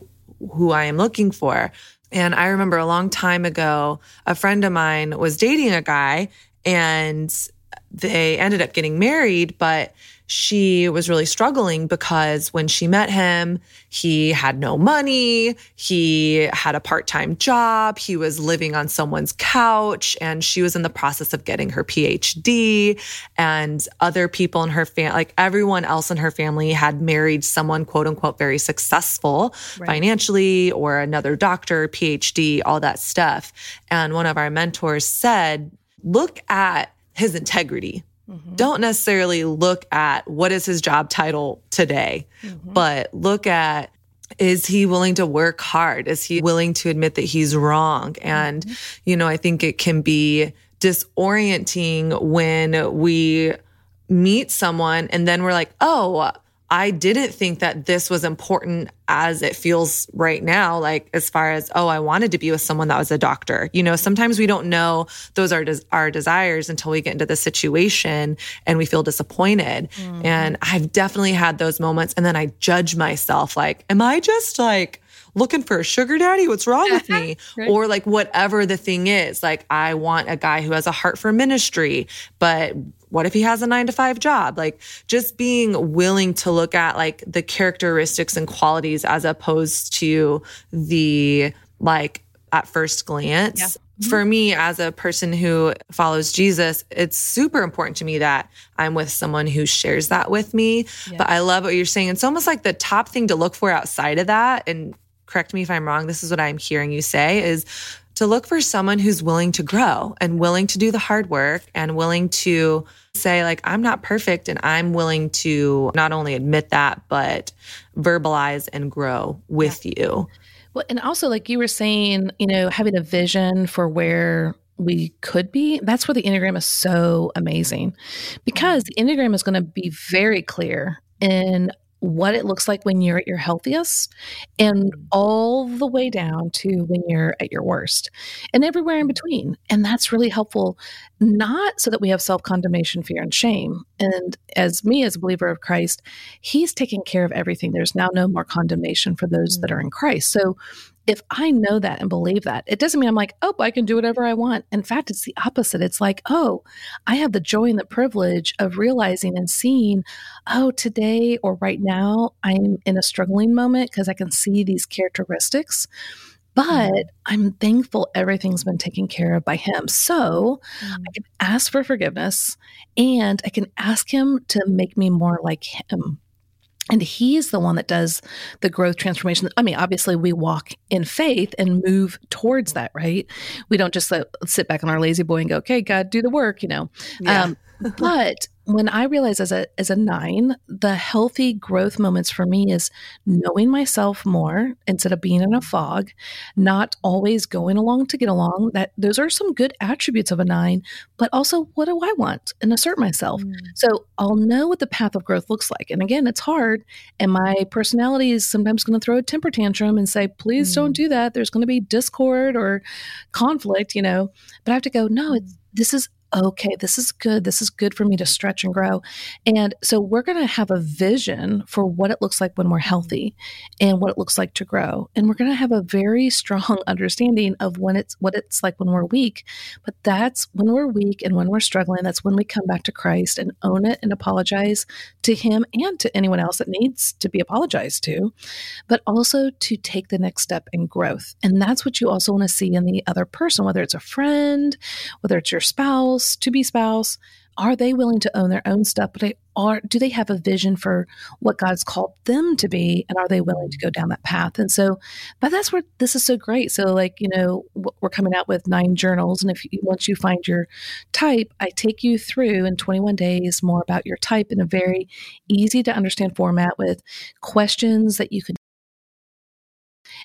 Speaker 1: who I am looking for? And I remember a long time ago, a friend of mine was dating a guy and they ended up getting married, but she was really struggling because when she met him, he had no money. He had a part time job. He was living on someone's couch and she was in the process of getting her PhD. And other people in her family, like everyone else in her family, had married someone, quote unquote, very successful right. financially or another doctor, PhD, all that stuff. And one of our mentors said, look at his integrity Mm-hmm. Don't necessarily look at what is his job title today, mm-hmm. but look at is he willing to work hard? Is he willing to admit that he's wrong? And, mm-hmm. you know, I think it can be disorienting when we meet someone and then we're like, oh, I didn't think that this was important as it feels right now. Like, as far as, oh, I wanted to be with someone that was a doctor. You know, sometimes we don't know those are des- our desires until we get into the situation and we feel disappointed. Mm-hmm. And I've definitely had those moments. And then I judge myself like, am I just like, looking for a sugar daddy? What's wrong with me? right. Or like whatever the thing is. Like I want a guy who has a heart for ministry, but what if he has a nine to five job? Like just being willing to look at like the characteristics and qualities as opposed to the like at first glance. Yeah. Mm-hmm. For me, as a person who follows Jesus, it's super important to me that I'm with someone who shares that with me. But I love what you're saying. It's almost like the top thing to look for outside of that. And correct me if I'm wrong. This is what I'm hearing you say is to look for someone who's willing to grow and willing to do the hard work and willing to say, like, I'm not perfect and I'm willing to not only admit that, but verbalize and grow with you.
Speaker 2: Well, and also, like you were saying, you know, having a vision for where we could be, that's where the Enneagram is so amazing because the Enneagram is going to be very clear in what it looks like when you're at your healthiest and mm-hmm. all the way down to when you're at your worst and everywhere in mm-hmm. between. And that's really helpful, not so that we have self condemnation, fear, and shame. And as me, as a believer of Christ, He's taking care of everything. There's now no more condemnation for those that are mm-hmm. in Christ. So if I know that and believe that, it doesn't mean I'm like, oh, I can do whatever I want. In fact, it's the opposite. It's like, oh, I have the joy and the privilege of realizing and seeing, oh, today or right now, I'm in a struggling moment because I can see these characteristics. But mm-hmm. I'm thankful everything's been taken care of by him. So mm-hmm. I can ask for forgiveness and I can ask him to make me more like him. And he's the one that does the growth transformation. I mean, obviously, we walk in faith and move towards that, right? We don't just sit back on our La-Z-Boy and go, okay, God, do the work, you know. Yeah. Um, but when I realize as a as a nine, the healthy growth moments for me is knowing myself more instead of being in a fog, not always going along to get along. That those are some good attributes of a nine, but also what do I want and assert myself. Mm. So I'll know what the path of growth looks like. And again, it's hard. And my personality is sometimes going to throw a temper tantrum and say, please mm. don't do that. There's going to be discord or conflict, you know. But I have to go, no, it's this is okay, this is good. This is good for me to stretch and grow. And so we're going to have a vision for what it looks like when we're healthy and what it looks like to grow. And we're going to have a very strong understanding of when it's what it's like when we're weak. But that's when we're weak and when we're struggling, that's when we come back to Christ and own it and apologize to him and to anyone else that needs to be apologized to, but also to take the next step in growth. And that's what you also want to see in the other person, whether it's a friend, whether it's your spouse, to be spouse, are they willing to own their own stuff? But they are do they have a vision for what god's called them to be and are they willing to go down that path? And so but that's where this is so great. So like you know we're coming out with nine journals and if you, once you find your type i take you through in 21 days more about your type in a very easy to understand format with questions that you can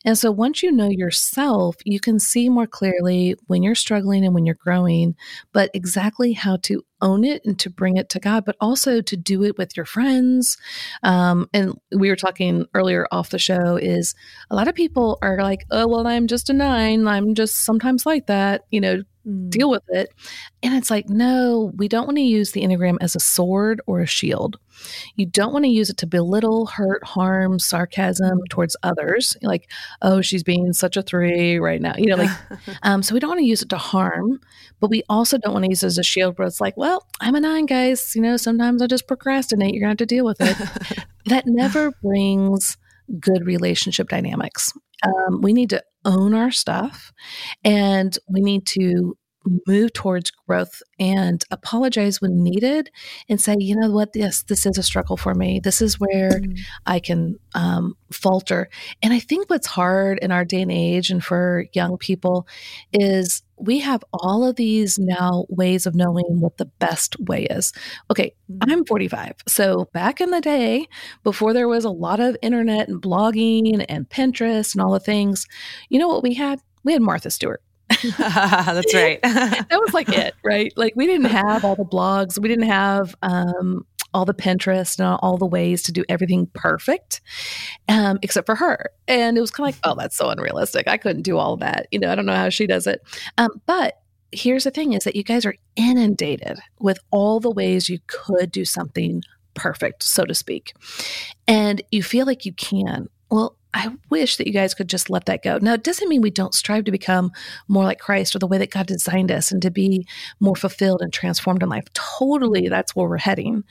Speaker 2: and so once you know yourself, you can see more clearly when you're struggling and when you're growing, but exactly how to own it and to bring it to God, but also to do it with your friends. Um, and we were talking earlier off the show is a lot of people are like, oh, well, I'm just a nine. I'm just sometimes like that, you know, mm. deal with it. And it's like, no, we don't want to use the Enneagram as a sword or a shield. You don't want to use it to belittle, hurt, harm, sarcasm mm. towards others. Like, oh, she's being such a three right now. You know, like, um, so we don't want to use it to harm, but we also don't want to use it as a shield where it's like, well, I'm a nine, guys. You know, sometimes I just procrastinate. You're going to have to deal with it. that never brings good relationship dynamics. Um, we need to own our stuff and we need to move towards growth and apologize when needed and say you know what yes this is a struggle for me this is where mm. i can um, falter and i think what's hard in our day and age and for young people is we have all of these now ways of knowing what the best way is. Okay, mm-hmm. I'm 45. So back in the day, before there was a lot of internet and blogging and Pinterest and all the things, you know what we had? We had Martha Stewart.
Speaker 1: That's right.
Speaker 2: that was like it, right? Like we didn't have all the blogs. We didn't have um, all the Pinterest and all the ways to do everything perfect, um, except for her. And it was kind of like, oh, that's so unrealistic. I couldn't do all that. You know, I don't know how she does it. Um, but here's the thing is that you guys are inundated with all the ways you could do something perfect, so to speak. And you feel like you can. Well, I wish that you guys could just let that go. Now, it doesn't mean we don't strive to become more like Christ or the way that God designed us and to be more fulfilled and transformed in life. Totally, that's where we're heading.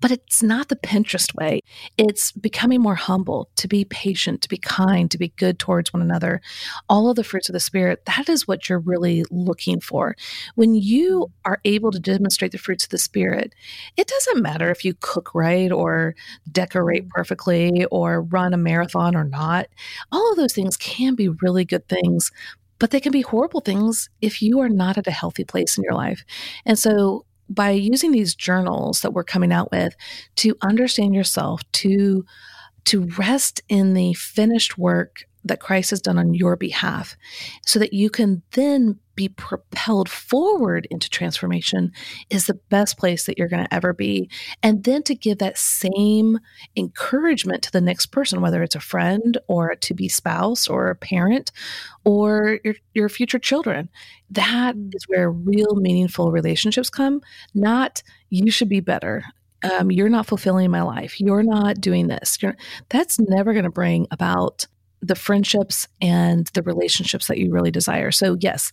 Speaker 2: But it's not the Pinterest way. It's becoming more humble, to be patient, to be kind, to be good towards one another. All of the fruits of the Spirit, that is what you're really looking for. When you are able to demonstrate the fruits of the Spirit, it doesn't matter if you cook right or decorate mm. perfectly or run a marathon or not. All of those things can be really good things, but they can be horrible things if you are not at a healthy place in your life. And so by using these journals that we're coming out with to understand yourself, to to rest in the finished work that Christ has done on your behalf so that you can then be propelled forward into transformation is the best place that you're going to ever be. And then to give that same encouragement to the next person, whether it's a friend or a to be spouse or a parent or your, your future children. That mm. where real meaningful relationships come, not you should be better. Um, you're not fulfilling my life. You're not doing this. You're, that's never going to bring about the friendships and the relationships that you really desire. So, yes,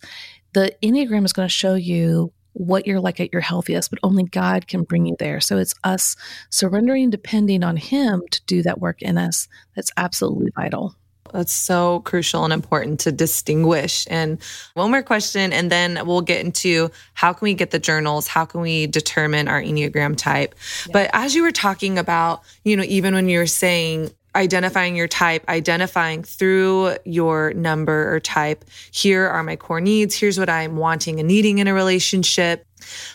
Speaker 2: the Enneagram is going to show you what you're like at your healthiest, but only God can bring you there. So, it's us surrendering, depending on Him to do that work in us. That's absolutely vital.
Speaker 1: That's so crucial and important to distinguish. And one more question, and then we'll get into how can we get the journals? How can we determine our Enneagram type? Yeah. But as you were talking about, you know, even when you were saying identifying your type, identifying through your number or type, here are my core needs. Here's what I'm wanting and needing in a relationship.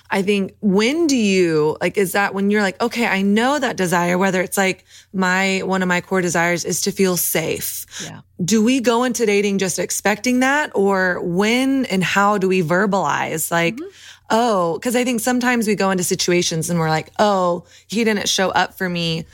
Speaker 1: I think when do you like, is that when you're like, okay, I know that desire, whether it's like my, one of my core desires is to feel safe. Yeah. Do we go into dating just expecting that or when and how do we verbalize like, mm-hmm. Oh, cause I think sometimes we go into situations and we're like, oh, he didn't show up for me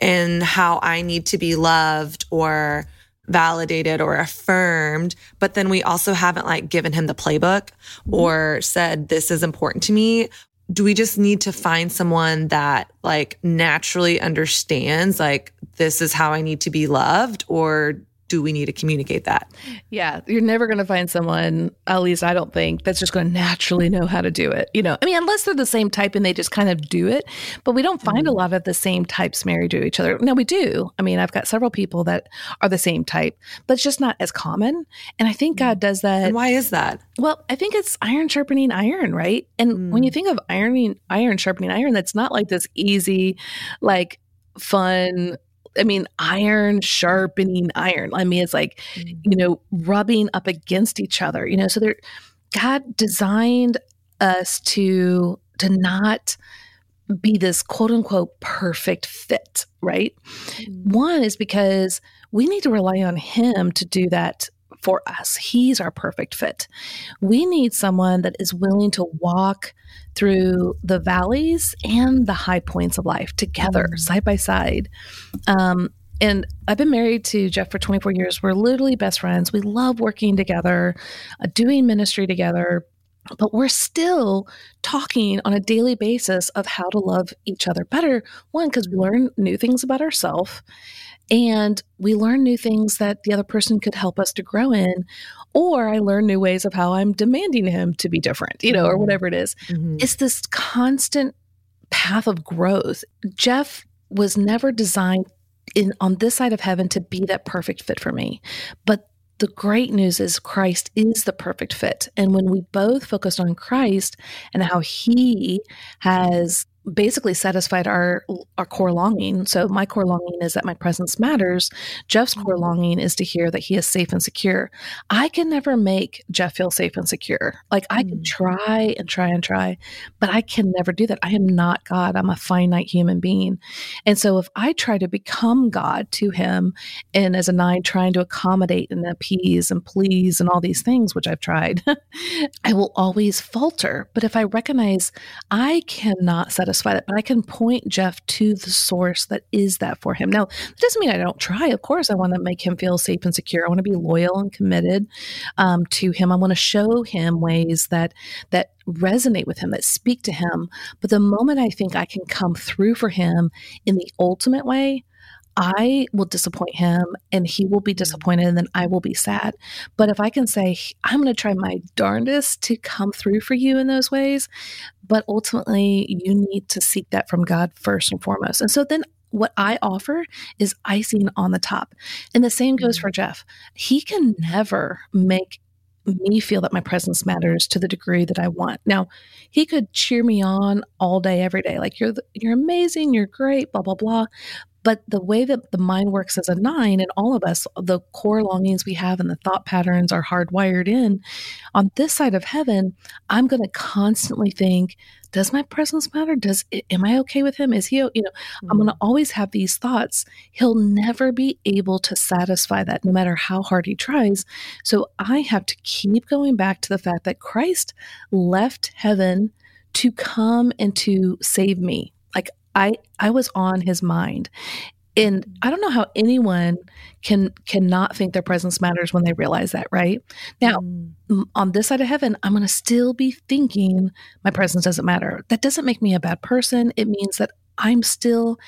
Speaker 1: and how I need to be loved or validated or affirmed, but then we also haven't like given him the playbook mm-hmm. or said, this is important to me. Do we just need to find someone that like naturally understands, like, this is how I need to be loved? Or do we need to communicate that?
Speaker 2: Yeah, you're never going to find someone, at least I don't think, that's just going to naturally know how to do it. You know, I mean, unless they're the same type and they just kind of do it, but we don't find mm-hmm. a lot of the same types married to each other. Now, we do. I mean, I've got several people that are the same type, but it's just not as common. And I think God does that.
Speaker 1: And why is that?
Speaker 2: Well, I think it's iron sharpening iron, right? And mm. when you mm. think of ironing, iron sharpening iron, that's not like this easy, like, fun I mean, iron sharpening iron. I mean, it's like, mm-hmm. you know, rubbing up against each other, you know, so there, God designed us to, to not be this quote unquote perfect fit, right? Mm-hmm. One is because we need to rely on Him to do that for us. He's our perfect fit. We need someone that is willing to walk through the valleys and the high points of life together, mm. side by side. Um, and I've been married to Jeff for 24 years. We're literally best friends. We love working together, uh, doing ministry together, but we're still talking on a daily basis of how to love each other better. One, because we learn new things about ourselves and we learn new things that the other person could help us to grow in or i learn new ways of how i'm demanding him to be different you know or mm-hmm. whatever it is. Mm-hmm. it's this constant path of growth jeff was never designed in on this side of heaven to be that perfect fit for me but the great news is Christ is the perfect fit. And when we both focused on Christ and how he has basically satisfied our our core longing. So my core longing is that my presence matters. Jeff's core mm-hmm. longing is to hear that he is safe and secure. I can never make Jeff feel safe and secure. Like I can mm. try and try and try, but I can never do that. I am not God. I'm a finite human being. And so if I try to become God to him and as a nine trying to accommodate and appease and please and all these things, which I've tried, I will always falter. But if I recognize I cannot set satisfy that, but I can point Jeff to the source that is that for him. Now, that doesn't mean I don't try. Of course, I want to make him feel safe and secure. I want to be loyal and committed um, to him. I want to show him ways that that resonate with him, that speak to him. But the moment I think I can come through for him in the ultimate way, I will disappoint him and he will be mm. disappointed and then I will be sad. But if I can say, I'm going to try my darndest to come through for you in those ways, but ultimately you need to seek that from God first and foremost. And so then what I offer is icing on the top. And the same goes mm. for Jeff. He can never make me feel that my presence matters to the degree that I want. Now, he could cheer me on all day every day like you're the, you're amazing, you're great, blah blah blah. But the way that the mind works as a nine, and all of us, the core longings we have and the thought patterns are hardwired in. On this side of heaven, I'm going to constantly think, does my presence matter? Does am I okay with him? Is he? You know, mm-hmm. I'm going to always have these thoughts. He'll never be able to satisfy that, no matter how hard he tries. So I have to keep going back to the fact that Christ left heaven to come and to save me. Like I I was on his mind. And I don't know how anyone can cannot think their presence matters when they realize that, right? Now, mm. on this side of heaven, I'm going to still be thinking my presence doesn't matter. That doesn't make me a bad person. It means that I'm still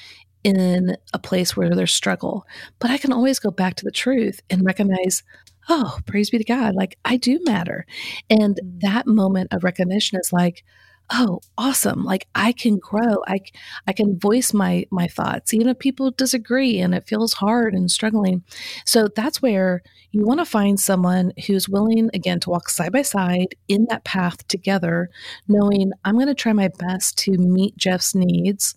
Speaker 2: in a place where there's struggle. But I can always go back to the truth and recognize, oh, praise be to God, like I do matter. And mm. that moment of recognition is like, oh awesome like i can grow i i can voice my my thoughts even if people disagree and it feels hard and struggling. So that's where you want to find someone who's willing again to walk side by side in that path together knowing i'm going to try my best to meet jeff's needs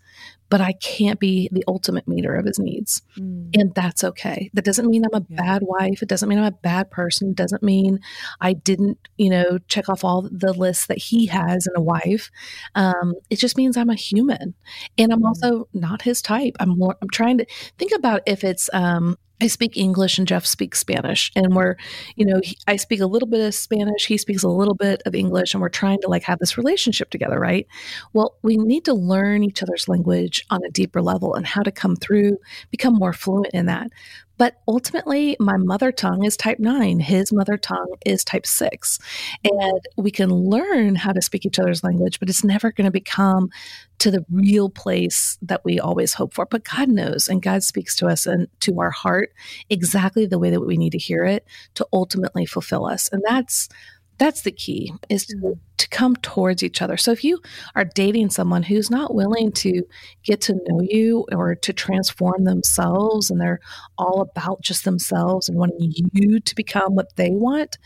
Speaker 2: but I can't be the ultimate meter of his needs. Mm. And that's okay. That doesn't mean I'm a yeah. bad wife. It doesn't mean I'm a bad person. It doesn't mean I didn't, you know, check off all the lists that he has in a wife. Um, it just means I'm a human. And I'm mm. also not his type. I'm more, I'm trying to think about if it's, um, I speak English and Jeff speaks Spanish, and we're, you know, he, I speak a little bit of Spanish, he speaks a little bit of English, and we're trying to like have this relationship together, right? Well, we need to learn each other's language on a deeper level and how to come through, become more fluent in that. But ultimately, my mother tongue is type nine, his mother tongue is type six. And we can learn how to speak each other's language, but it's never going to become to the real place that we always hope for. But God knows, and God speaks to us and to our heart exactly the way that we need to hear it to ultimately fulfill us. And that's that's the key is to, mm-hmm. to, come towards each other. So if you are dating someone who's not willing to get to know you or to transform themselves and they're all about just themselves and wanting you to become what they want,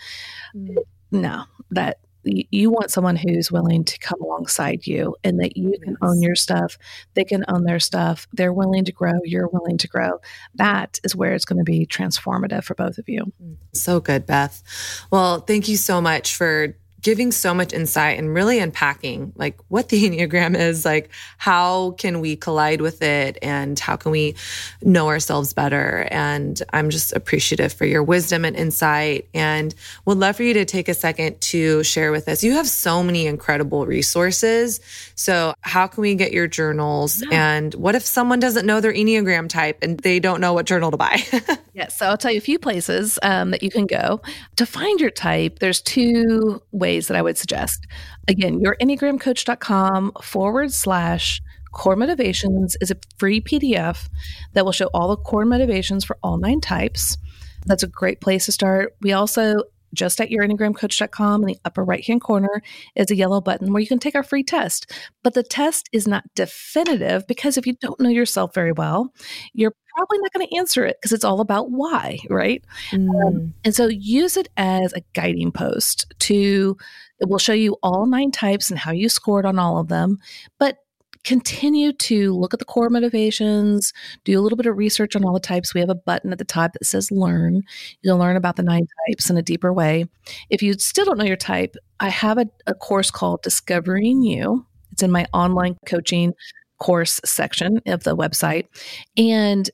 Speaker 2: mm. no, that you want someone who's willing to come alongside you and that you can own your stuff they can own their stuff they're willing to grow you're willing to grow. That is where it's going to be transformative for both of you.
Speaker 1: Mm, so good beth. Well thank you so much for giving so much insight and really unpacking like what the Enneagram is, like how can we collide with it and how can we know ourselves better. And I'm just appreciative for your wisdom and insight and would love for you to take a second to share with us. You have so many incredible resources. So how can we get your journals? Yeah. And what if someone doesn't know their Enneagram type and they don't know what journal to buy?
Speaker 2: yes. So I'll tell you a few places um, that you can go to find your type. There's two ways ways that I would suggest. Again, your enneagramcoach.com forward slash core motivations is a free PDF that will show all the core motivations for all nine types. That's a great place to start. We also just at yourenneagramcoach.com in the upper right hand corner is a yellow button where you can take our free test. But the test is not definitive because if you don't know yourself very well, you're probably not going to answer it because it's all about why, right? Mm. Um, and so use it as a guiding post to, it will show you all nine types and how you scored on all of them. But continue to look at the core motivations, do a little bit of research on all the types. We have a button at the top that says learn. You'll learn about the nine types in a deeper way. If you still don't know your type, I have a, a course called Discovering You. It's in my online coaching course section of the website. And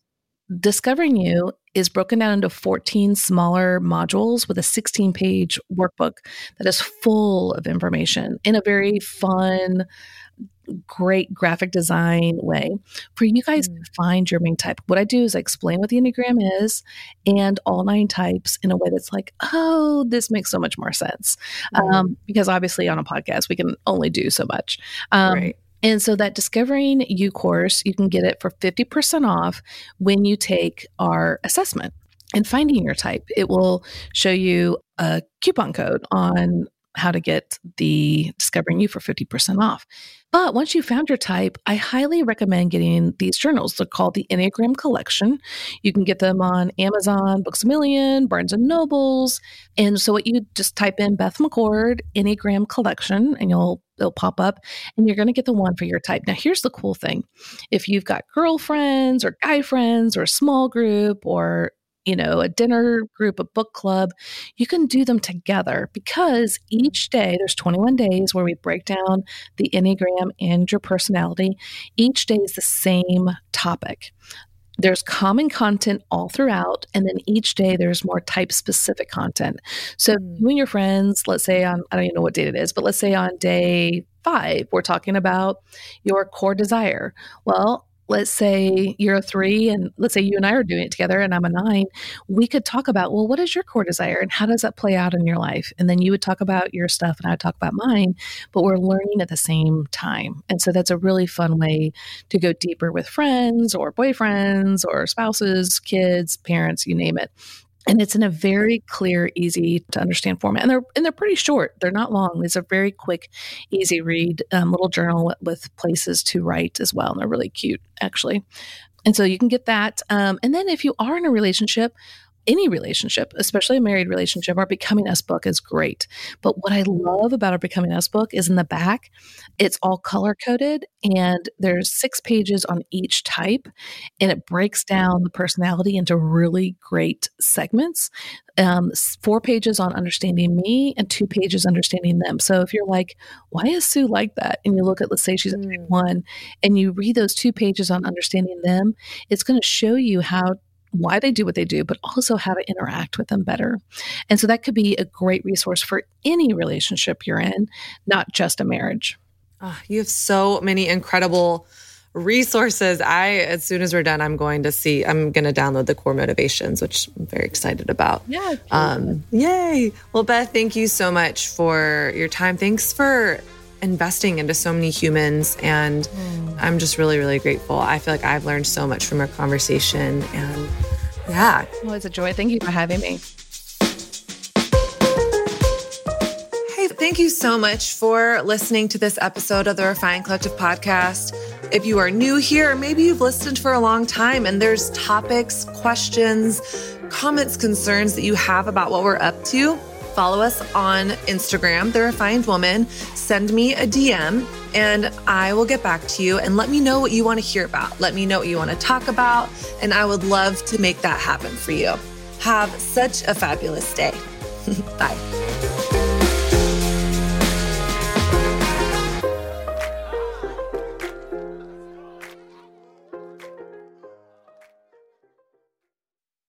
Speaker 2: Discovering You is broken down into 14 smaller modules with a 16 page workbook that is full of information in a very fun, great graphic design way for you guys mm. to find your main type. What I do is I explain what the Enneagram is and all nine types in a way that's like, oh, this makes so much more sense. Mm. Um, because obviously on a podcast, we can only do so much. Um, right. And so that Discovering You course, you can get it for 50% off when you take our assessment and finding your type. It will show you a coupon code on how to get the Discovering You for 50% off. But once you found your type, I highly recommend getting these journals. They're called the Enneagram Collection. You can get them on Amazon, Books a Million, Barnes and Nobles. And so what you just type in Beth McCord Enneagram Collection and you'll it'll pop up and you're going to get the one for your type. Now here's the cool thing. If you've got girlfriends or guy friends or a small group or you know, a dinner group, a book club, you can do them together because each day, there's 21 days where we break down the Enneagram and your personality. Each day is the same topic. There's common content all throughout, and then each day there's more type specific content. So, mm. you and your friends, let's say on, I don't even know what date it is, but let's say on day five, we're talking about your core desire. Well, let's say you're a three and let's say you and I are doing it together and I'm a nine, we could talk about, well, what is your core desire and how does that play out in your life? And then you would talk about your stuff and I would talk about mine, but we're learning at the same time. And so that's a really fun way to go deeper with friends or boyfriends or spouses, kids, parents, you name it and it's in a very clear easy to understand format. And they're and they're pretty short. They're not long. It's a very quick easy read um, little journal with places to write as well. And they're really cute actually. And so you can get that. Um, and then if you are in a relationship any relationship, especially a married relationship, our Becoming Us book is great. But what I love about our Becoming Us book is in the back, it's all color coded and there's six pages on each type and it breaks down the personality into really great segments. Um, four pages on understanding me and two pages understanding them. So if you're like, why is Sue like that? And you look at, let's say she's mm. one, and you read those two pages on understanding them, it's going to show you how why they do what they do, but also how to interact with them better. And so that could be a great resource for any relationship you're in, not just a marriage.
Speaker 1: Oh, you have so many incredible resources. I, as soon as we're done, I'm going to see, I'm going to download the core motivations, which I'm very excited about.
Speaker 2: Yeah.
Speaker 1: Um, yay. Well, Beth, thank you so much for your time. Thanks for investing into so many humans. And mm. I'm just really, really grateful. I feel like I've learned so much from our conversation. And yeah.
Speaker 2: Well, it's a joy. Thank you for having me.
Speaker 1: Hey, thank you so much for listening to this episode of the Refined Collective podcast. If you are new here, maybe you've listened for a long time and there's topics, questions, comments, concerns that you have about what we're up to, follow us on Instagram, The Refined Woman. Send me a DM and I will get back to you and let me know what you want to hear about. Let me know what you want to talk about, and I would love to make that happen for you. Have such a fabulous day. Bye.